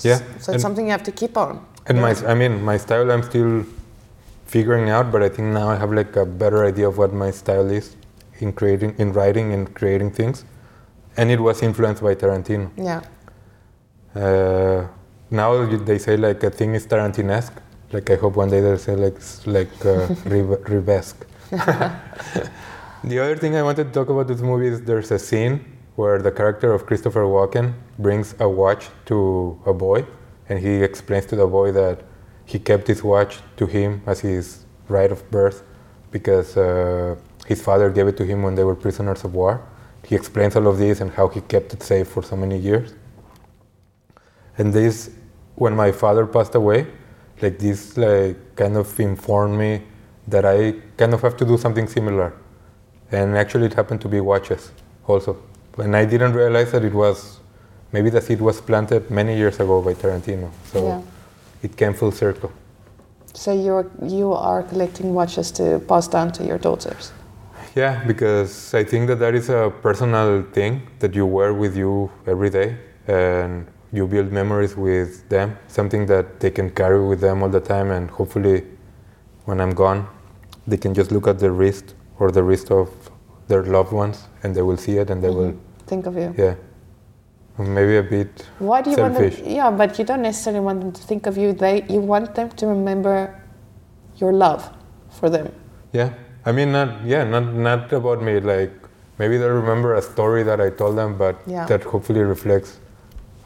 Yeah, So it's something you have to keep on. And my, I mean, my style I'm still figuring out, but I think now I have like a better idea of what my style is in creating, in writing and creating things. And it was influenced by Tarantino. Yeah. Uh, now they say like a thing is Tarantinesque. Like I hope one day they'll say like like uh, the other thing I wanted to talk about this movie is there's a scene where the character of Christopher Walken brings a watch to a boy, and he explains to the boy that he kept his watch to him as his right of birth because uh, his father gave it to him when they were prisoners of war. He explains all of this and how he kept it safe for so many years. And this, when my father passed away, like this, like kind of informed me that I kind of have to do something similar. And actually, it happened to be watches also. And I didn't realize that it was maybe the seed was planted many years ago by Tarantino. So Yeah. it came full circle. So you're you are collecting watches to pass down to your daughters. Yeah, because I think that that is a personal thing that you wear with you every day, and you build memories with them. Something that they can carry with them all the time, and hopefully, when I'm gone, they can just look at the wrist or the wrist of their loved ones, and they will see it, and they mm-hmm. will, Think of you. yeah, maybe a bit Why do you want selfish. them? Yeah, but you don't necessarily want them to think of you. They you want them to remember your love for them. Yeah, I mean, not yeah, not not about me. Like maybe they'll remember a story that I told them, but Yeah. that hopefully reflects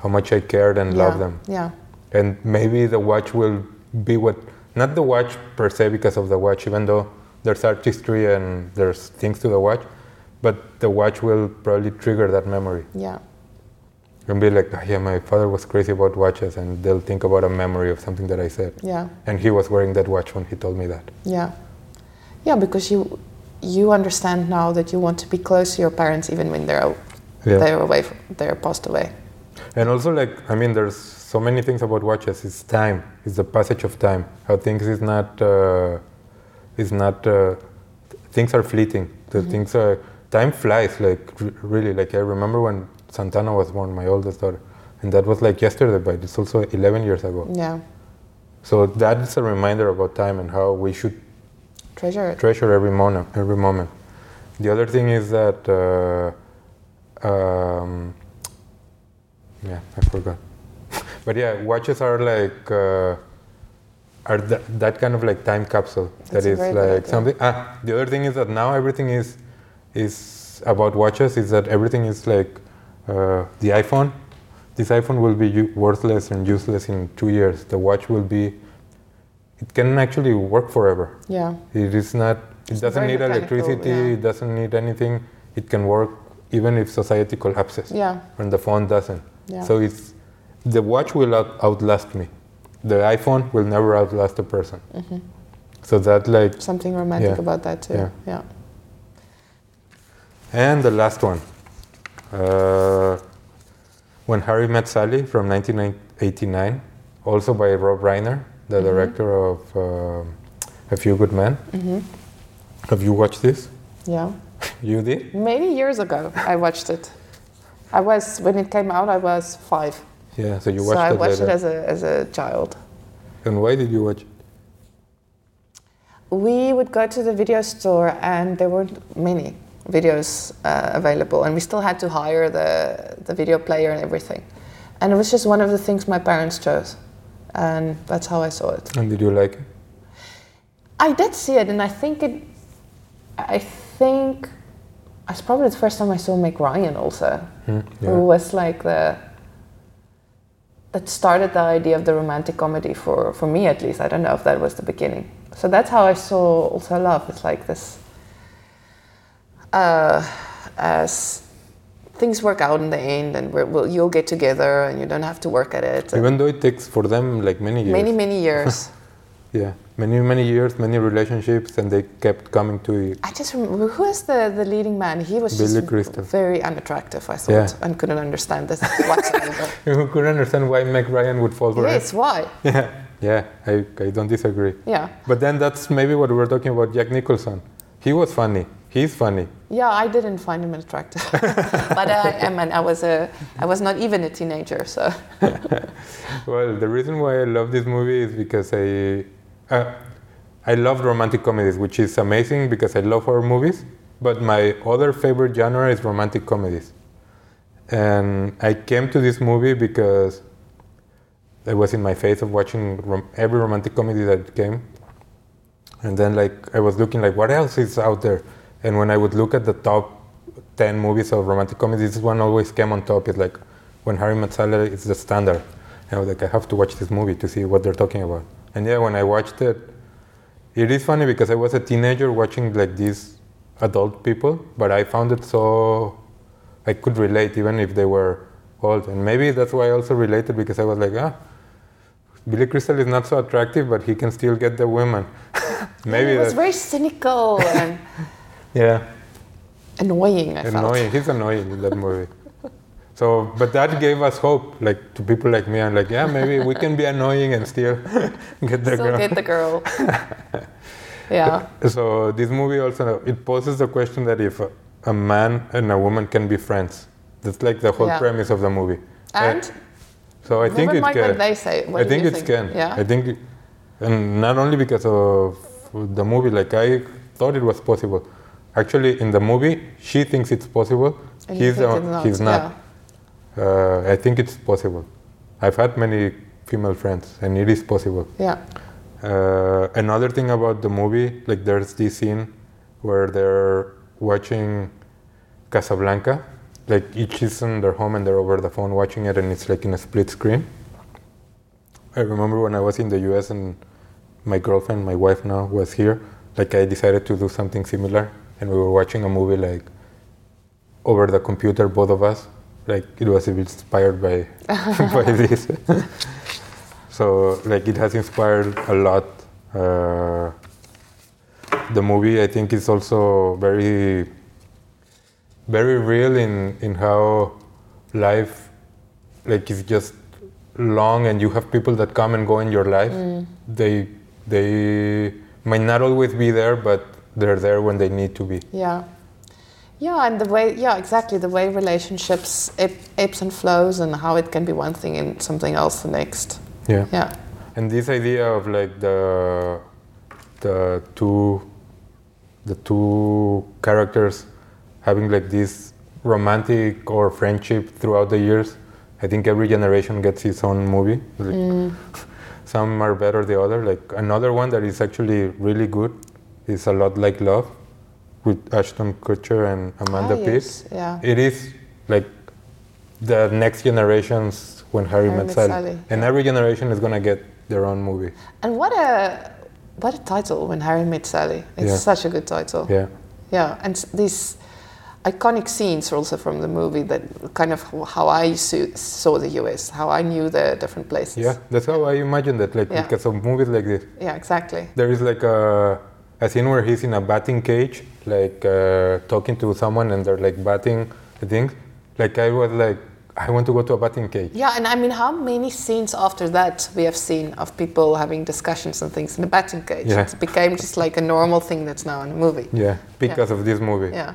how much I cared and yeah. loved them. Yeah. And maybe the watch will be what not the watch per se because of the watch, even though there's artistry and there's things to the watch, but the watch will probably trigger that memory Yeah. and be like, "Ah, yeah, my father was crazy about watches, and they'll think about a memory of something that I said. Yeah. And he was wearing that watch when he told me that. Yeah. Yeah, because you you understand now that you want to be close to your parents even when they're Yeah. they're away from, they're passed away. And also, like, I mean, there's so many things about watches. It's time. It's the passage of time. How things is not, uh, is not. Uh, things are fleeting. The things are. Time flies. Like r- really. Like I remember when Santana was born, my oldest daughter, and that was like yesterday, but it's also 11 years ago. Yeah. So that is a reminder about time and how we should Treasure it. treasure every moment. Every moment. The other thing is that. Uh, um, yeah, I forgot. but yeah, watches are like uh, are th- that kind of like time capsule That's that is like something. Ah, the other thing is that now everything is is about watches. Is that everything is like uh, the iPhone. This iPhone will be u- worthless and useless in two years. The watch will be. It can actually work forever. Yeah. It is not. It doesn't very need electricity. yeah. It doesn't need anything. It can work even if society collapses. Yeah. When the phone doesn't. Yeah. So it's the watch will out, outlast me. The iPhone will never outlast a person. Mm-hmm. So that like Something romantic Yeah. about that too. Yeah. yeah. And the last one, uh, When Harry Met Sally from 1989, also by Rob Reiner, the director of um A Few Good Men. hmm Have you watched this? Yeah. You did? Many years ago, I watched it. I was when it came out. I was five, Yeah, so you so watched I it watched later. it as a as a child. and why did you watch it? We would go to the video store, and there weren't many videos uh, available, and we still had to hire the the video player and everything. And it was just one of the things my parents chose, and that's how I saw it. And did you like it? I did see it, and I think it. I think it's probably the first time I saw Meg Ryan also, Hmm, who was like the that started the idea of the romantic comedy for for me at least. I don't know if that was the beginning. So that's how I saw also love. It's like this. Uh, as things work out in the end, and we'll, you'll get together, and you don't have to work at it. Even though it takes for them like many years. many many years. Yeah, many many years, many relationships, and they kept coming to you I just remember who was the, the leading man? He was Billy just Crystal. very unattractive, I thought, Yeah. and couldn't understand this whatsoever. Who couldn't understand why Meg Ryan would fall for yes, why? Yeah, yeah, I, I don't disagree. Yeah, But then that's maybe what we were talking about Jack Nicholson. He was funny. He's funny. Yeah. I didn't find him attractive, but I, I mean, I was a, I was not even a teenager, so Well, the reason why I love this movie is because I, uh, I love romantic comedies, which is amazing because I love horror movies. But my other favorite genre is romantic comedies, and I came to this movie because I was in my phase of watching rom- every romantic comedy that came, and then like I was looking like what else is out there, and when I would look at the top ten movies of romantic comedies, this one always came on top. It's like when Harry Met Sally is the standard. And I was like, I have to watch this movie to see what they're talking about. And yeah, when I watched it, it is funny because I was a teenager watching like these adult people, but I found it so I could relate even if they were old. And maybe that's why I also related because I was like, ah, Billy Crystal is not so attractive, but he can still get the women. maybe it was very cynical and yeah, annoying. I felt. annoying. He's annoying in that movie. So, but that gave us hope, like to people like me. I'm like, yeah, maybe we can be annoying and still get the Still girl. get the girl. yeah, So this movie also it poses the question that if a, a man and a woman can be friends, that's like the whole Yeah. premise of the movie. and Uh, so I think it can. they say. I think it think? can. Yeah. I think, and not only because of the movie. Like I thought it was possible. Actually, in the movie, she thinks it's possible. And he's it's not. he's not. Yeah. Uh, I think it's possible. I've had many female friends, and it is possible. Yeah. Uh, another thing about the movie, like there's this scene where they're watching Casablanca. Like each is in their home and they're over the phone watching it, and it's like in a split screen. I remember when I was in the US and my girlfriend, my wife now, was here. Like I decided to do something similar, and we were watching a movie like over the computer, both of us. Like it was inspired by by this. so like it has inspired a lot. Uh, the movie I think is also very very real in in how life like is just long and you have people that come and go in your life. They they might not always be there, but they're there when they need to be. Yeah. Yeah, and the way, yeah, exactly, the way relationships ebbs and flows and how it can be one thing and something else the next. Yeah. Yeah. And this idea of like the the two the two characters having like this romantic or friendship throughout the years. I think every generation gets its own movie. Like, mm. Some are better the other. Like another one that is actually really good is a lot like Love with Ashton Kutcher and Amanda Ah, yes, Yeah. It is like the next generations when Harry, Harry met Sally. Sally, And every generation is gonna get their own movie. And what a what a title when Harry met Sally. It's Yeah. such a good title. Yeah. Yeah, and these, iconic scenes are also from the movie that kind of how I su- saw the US, how I knew the different places. Yeah, that's how I imagine that. Like Yeah. because of movies like this, Yeah, exactly. there is like a a scene where he's in a batting cage, like uh, talking to someone, and they're like batting the things. Like I was like, I want to go to a batting cage. Yeah, and I mean, how many scenes after that we have seen of people having discussions and things in the batting cage? Yeah. It became just like a normal thing that's now in a movie. Yeah, because of this movie. Yeah.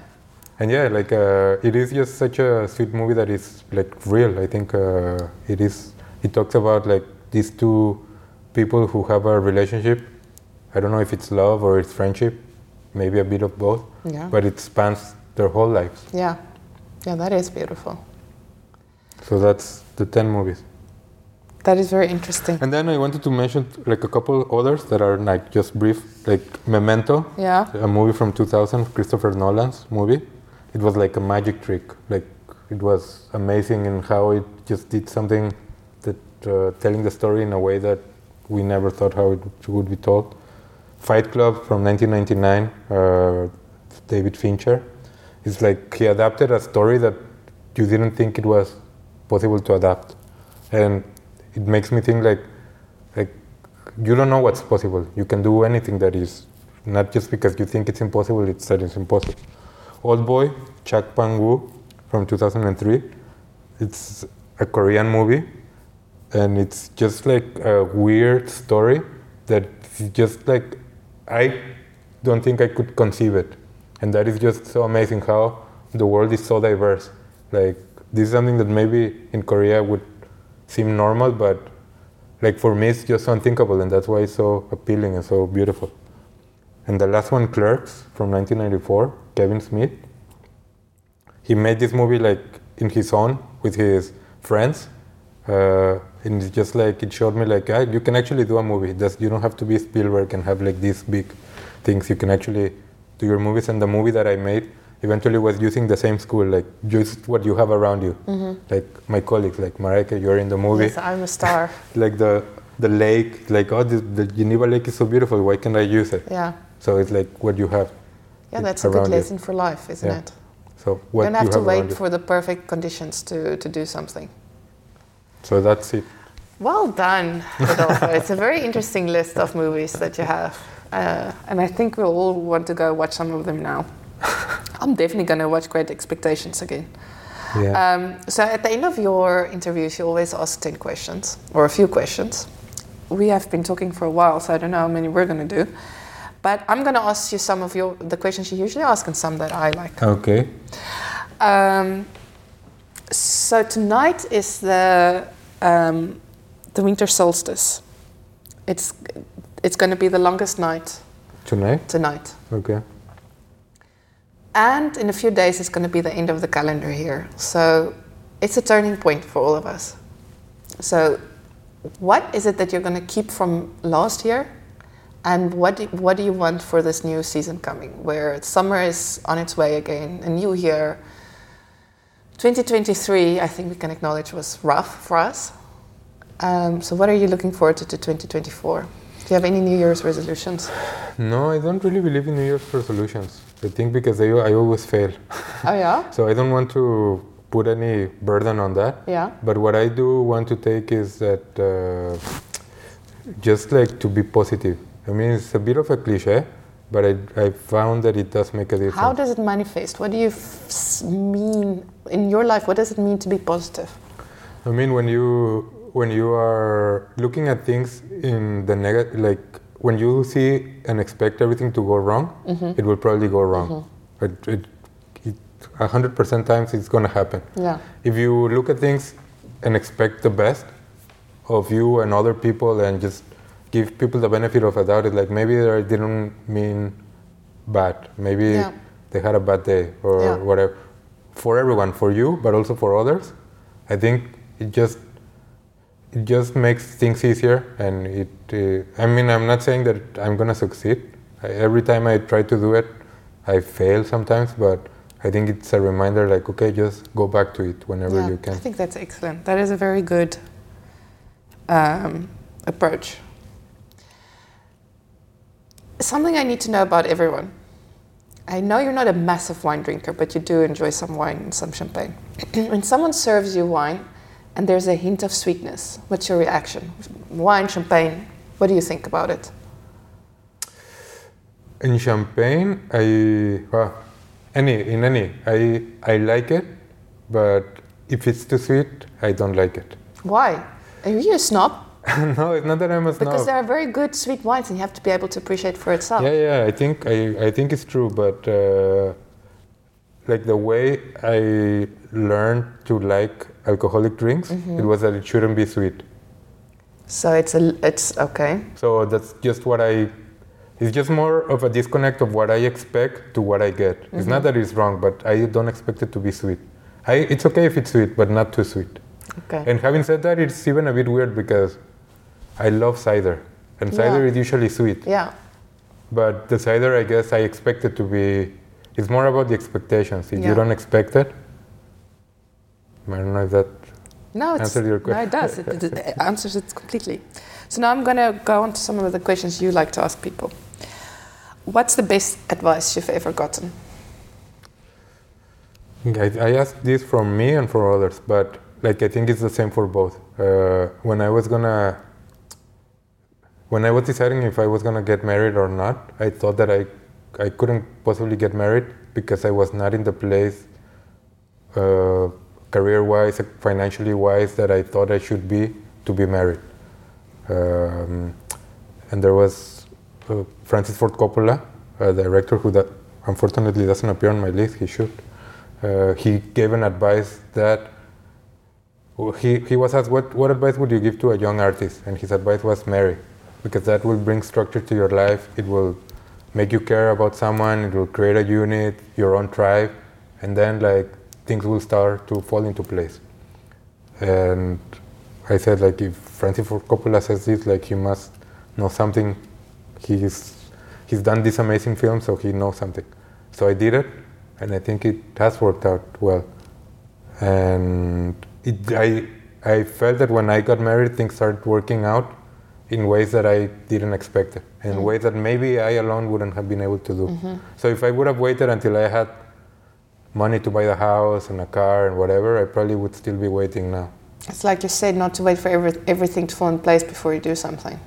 And yeah, like uh, it is just such a sweet movie that is like real. I think uh, it is. It talks about like these two people who have a relationship. I don't know if it's love or it's friendship, maybe a bit of both. Yeah. But it spans their whole lives. Yeah. Yeah, that is beautiful. So that's the ten movies. That is very interesting. And then I wanted to mention like a couple others that are like just brief, like Memento, Yeah. a movie from 2000, Christopher Nolan's movie. It was like a magic trick. Like it was amazing in how it just did something that uh, telling the story in a way that we never thought how it would be told. Fight Club from 1999, uh, David Fincher. It's like he adapted a story that you didn't think it was possible to adapt, and it makes me think like, like you don't know what's possible. You can do anything that is not just because you think it's impossible. It's that it's impossible. Old Boy, Chak Pang Woo from 2003. It's a Korean movie, and it's just like a weird story that just like I don't think I could conceive it, and that is just so amazing how the world is so diverse. Like this is something that maybe in Korea would seem normal, but like for me it's just unthinkable, and that's why it's so appealing and so beautiful. And the last one, Clerks from 1994, Kevin Smith. He made this movie like in his own with his friends, uh, and it's just like it showed me like ah, you can actually do a movie. That's, you don't have to be Spielberg and have like these big things. You can actually do your movies. And the movie that I made eventually was using the same school, like just what you have around you. Like my colleagues, like Marijke, you're in the movie Yes, I'm a star. like the the lake, like oh, this, the Geneva Lake is so beautiful. Why can't I use it? Yeah. So it's like what you have. Yeah, that's a good around you. lesson for life, isn't Yeah. it? So You what don't have you to have around wait for the perfect conditions to, to do something. So that's it. Well done, Rodolfo. it's a very interesting list of movies that you have. Uh, and I think we all want to go watch some of them now. I'm definitely going to watch Great Expectations again. Yeah. Um, so at the end of your interviews, you always ask 10 questions or a few questions. We have been talking for a while, so I don't know how many we're going to do. But I'm going to ask you some of your the questions you usually ask and some that I like. okay. Um, so tonight is the um, the winter solstice. It's it's going to be the longest night Tonight. tonight, Okay. and in a few days it's going to be the end of the calendar here. So it's a turning point for all of us. So, what is it that you're going to keep from last year, and what do, what do you want for this new season coming, where summer is on its way again, a new year. 2023, I think we can acknowledge, was rough for us. Um, so, what are you looking forward to to 2024? Do you have any New Year's resolutions? No, I don't really believe in New Year's resolutions. I think because I, I always fail. Oh yeah, So I don't want to put any burden on that. yeah, But what I do want to take is that uh, just like to be positive. I mean, it's a bit of a cliche, but I, I found that it does make a difference. How does it manifest? What do you f- mean in your life? What does it mean to be positive? I mean, when you when you are looking at things in the negative, like when you see and expect everything to go wrong, mm-hmm. it will probably go wrong. Mm-hmm. It, it, it, a hundred percent times it's going to happen. Yeah, If you look at things and expect the best of you and other people, and just give people the benefit of a doubt, it's like maybe they didn't mean bad. Maybe Yeah. they had a bad day or Yeah. whatever. For everyone, for you, but also for others, I think it just it just makes things easier. And it, uh, I mean, I'm not saying that I'm gonna succeed. I, every time I try to do it, I fail sometimes, but I think it's a reminder, like, okay, just go back to it whenever yeah. you can. I think that's excellent. That is a very good um, approach. Something I need to know about everyone. I know you're not a massive wine drinker, but you do enjoy some wine and some champagne. when someone serves you wine and there's a hint of sweetness, what's your reaction? Wine, champagne, what do you think about it? In champagne, I well, any in any I I like it, but if it's too sweet, I don't like it. Why? Are you a snob? no, it's not that I'm a Because there are very good sweet wines and you have to be able to appreciate for itself. Yeah, yeah, I think I, I think it's true, but uh, like the way I learned to like alcoholic drinks, Mm-hmm. it was that it shouldn't be sweet. So it's a it's okay. So that's just what I. It's just more of a disconnect of what I expect to what I get. It's Mm-hmm. not that it's wrong, but I don't expect it to be sweet. I, it's okay if it's sweet, but not too sweet. Okay. And having said that, it's even a bit weird because I love cider, and cider Yeah. is usually sweet. yeah. But the cider, I guess, I expect it to be. It's more about the expectations. If Yeah. you don't expect it, I don't know if that. No, it's, Answered your no, it does. It, it, answers it completely. So now I'm going to go on to some of the questions you like to ask people. What's the best advice you've ever gotten? I, I asked this from me and for others, but like I think it's the same for both. Uh, when I was gonna, when I was deciding if I was gonna get married or not, I thought that I, I couldn't possibly get married because I was not in the place, uh, career-wise, financially wise, that I thought I should be to be married. Um, and there was uh, Francis Ford Coppola, a director who that unfortunately doesn't appear on my list. He should. Uh, he gave an advice that he, he was asked what, what advice would you give to a young artist and his advice was marry because that will bring structure to your life. It will make you care about someone. It will create a unit your own tribe. And then like things will start to fall into place. And i said like if francis ford coppola says this like he must know something. He's he's done this amazing film so he knows something. So i did it and i think it has worked out well. And it, I, I felt that when I got married, things started working out in ways that I didn't expect in mm. ways that maybe I alone wouldn't have been able to do. Mm-hmm. So if I would have waited until I had money to buy the house and a car and whatever, I probably would still be waiting now. It's like you said, not to wait for every, everything to fall in place before you do something.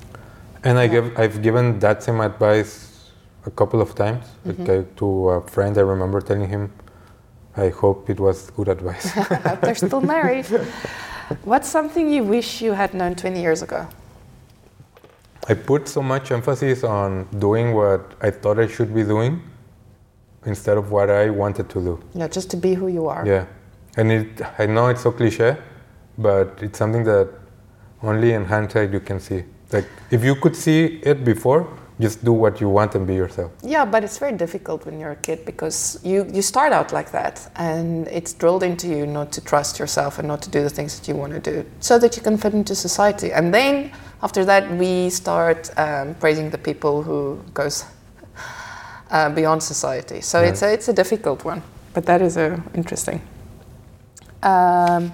And I give, I've given that same advice a couple of times like I, mm-hmm. to a friend. I remember telling him, I hope it was good advice. They're still married. What's something you wish you had known 20 years ago? I put so much emphasis on doing what I thought I should be doing instead of what I wanted to do. Know, just to be who you are. Yeah. And it, I know it's so cliche, but it's something that only in hindsight you can see. Like, if you could see it before, just do what you want and be yourself. Yeah, but it's very difficult when you're a kid because you, you start out like that and it's drilled into you not to trust yourself and not to do the things that you want to do so that you can fit into society. And then after that, we start um, praising the people who goes uh, beyond society. So Yeah. it's, a, it's a difficult one, but that is uh, interesting. Um,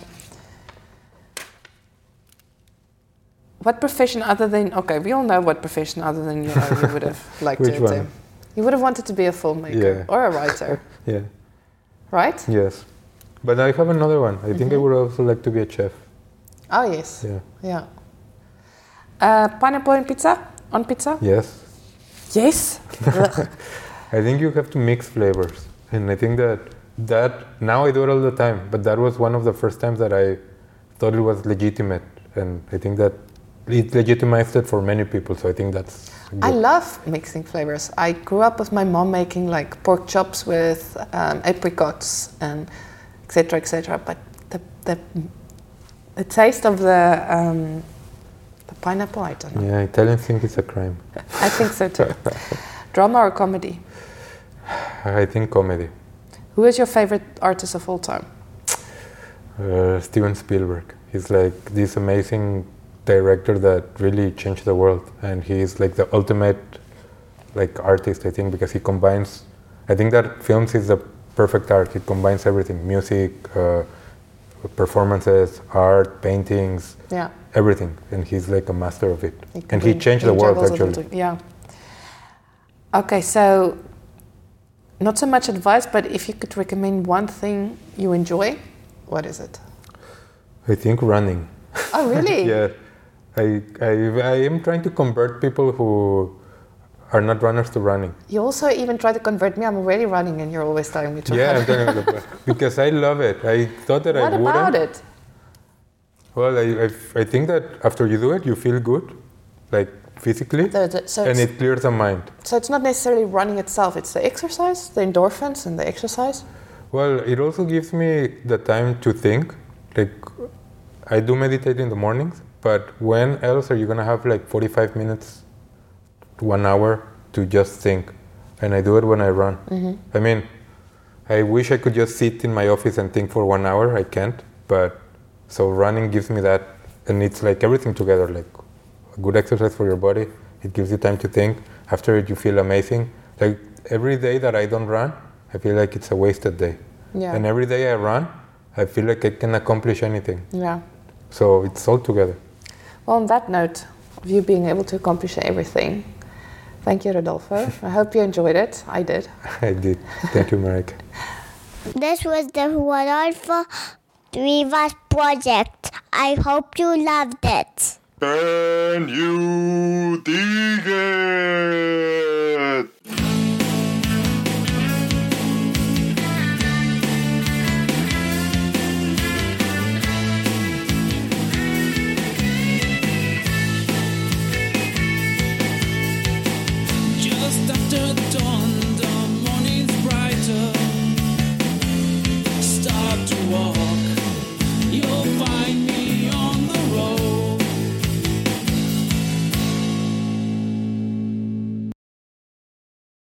what profession other than okay we all know what profession other than you know you would have liked Which to do you would have wanted to be a filmmaker Yeah. or a writer Yeah. right Yes. But I have another one. I think I would also like to be a chef. oh yes Yeah. yeah uh, pineapple on pizza on pizza Yes. yes I think you have to mix flavors, and I think that that now I do it all the time. But that was one of the first times that I thought it was legitimate, and I think that it legitimized it for many people. So I think that's. I love mixing flavors. I grew up with my mom making like pork chops with um, apricots and etc. etc. But the, the the taste of the um, the pineapple, I don't know. Yeah, Italians think it's a crime. I think so too. Drama or comedy? I think comedy. Who is your favorite artist of all time? Uh, Steven Spielberg. He's like this amazing director that really changed the world, and he's like the ultimate like artist. I think because he combines. I think that films is the perfect art. It combines everything: music, uh, performances, art, paintings, Yeah. Everything, and he's like a master of it. can and he changed the world actually. Yeah. Okay, so not so much advice, but if you could recommend one thing you enjoy, what is it? I think running. Oh, really? yeah, I, I I am trying to convert people who are not runners to running. You also even try to convert me. I'm already running, and you're always telling me to Yeah, run. I'm telling you because I love it. I thought that what I wouldn't. What about it? Well, I, I, I think that after you do it, you feel good, like physically, so, and it clears the mind. so it's not necessarily running itself. It's the exercise, the endorphins, and the exercise. Well, it also gives me the time to think. Like, I do meditate in the mornings, but when else are you gonna have like 45 minutes, to one hour to just think? And I do it when I run. Mm-hmm. I mean, I wish I could just sit in my office and think for one hour. I can't, but so running gives me that, and it's like everything together. Like a good exercise for your body. It gives you time to think. After it, you feel amazing. Like every day that I don't run, I feel like it's a wasted day. Yeah. And every day I run, I feel like I can accomplish anything. Yeah. So it's all together. Well, on that note of you being able to accomplish everything, thank you, Rodolfo. I hope you enjoyed it. I did. I did. Thank you, Marijke. This was the Rodolfo Rivas project. I hope you loved it. Can you dig it?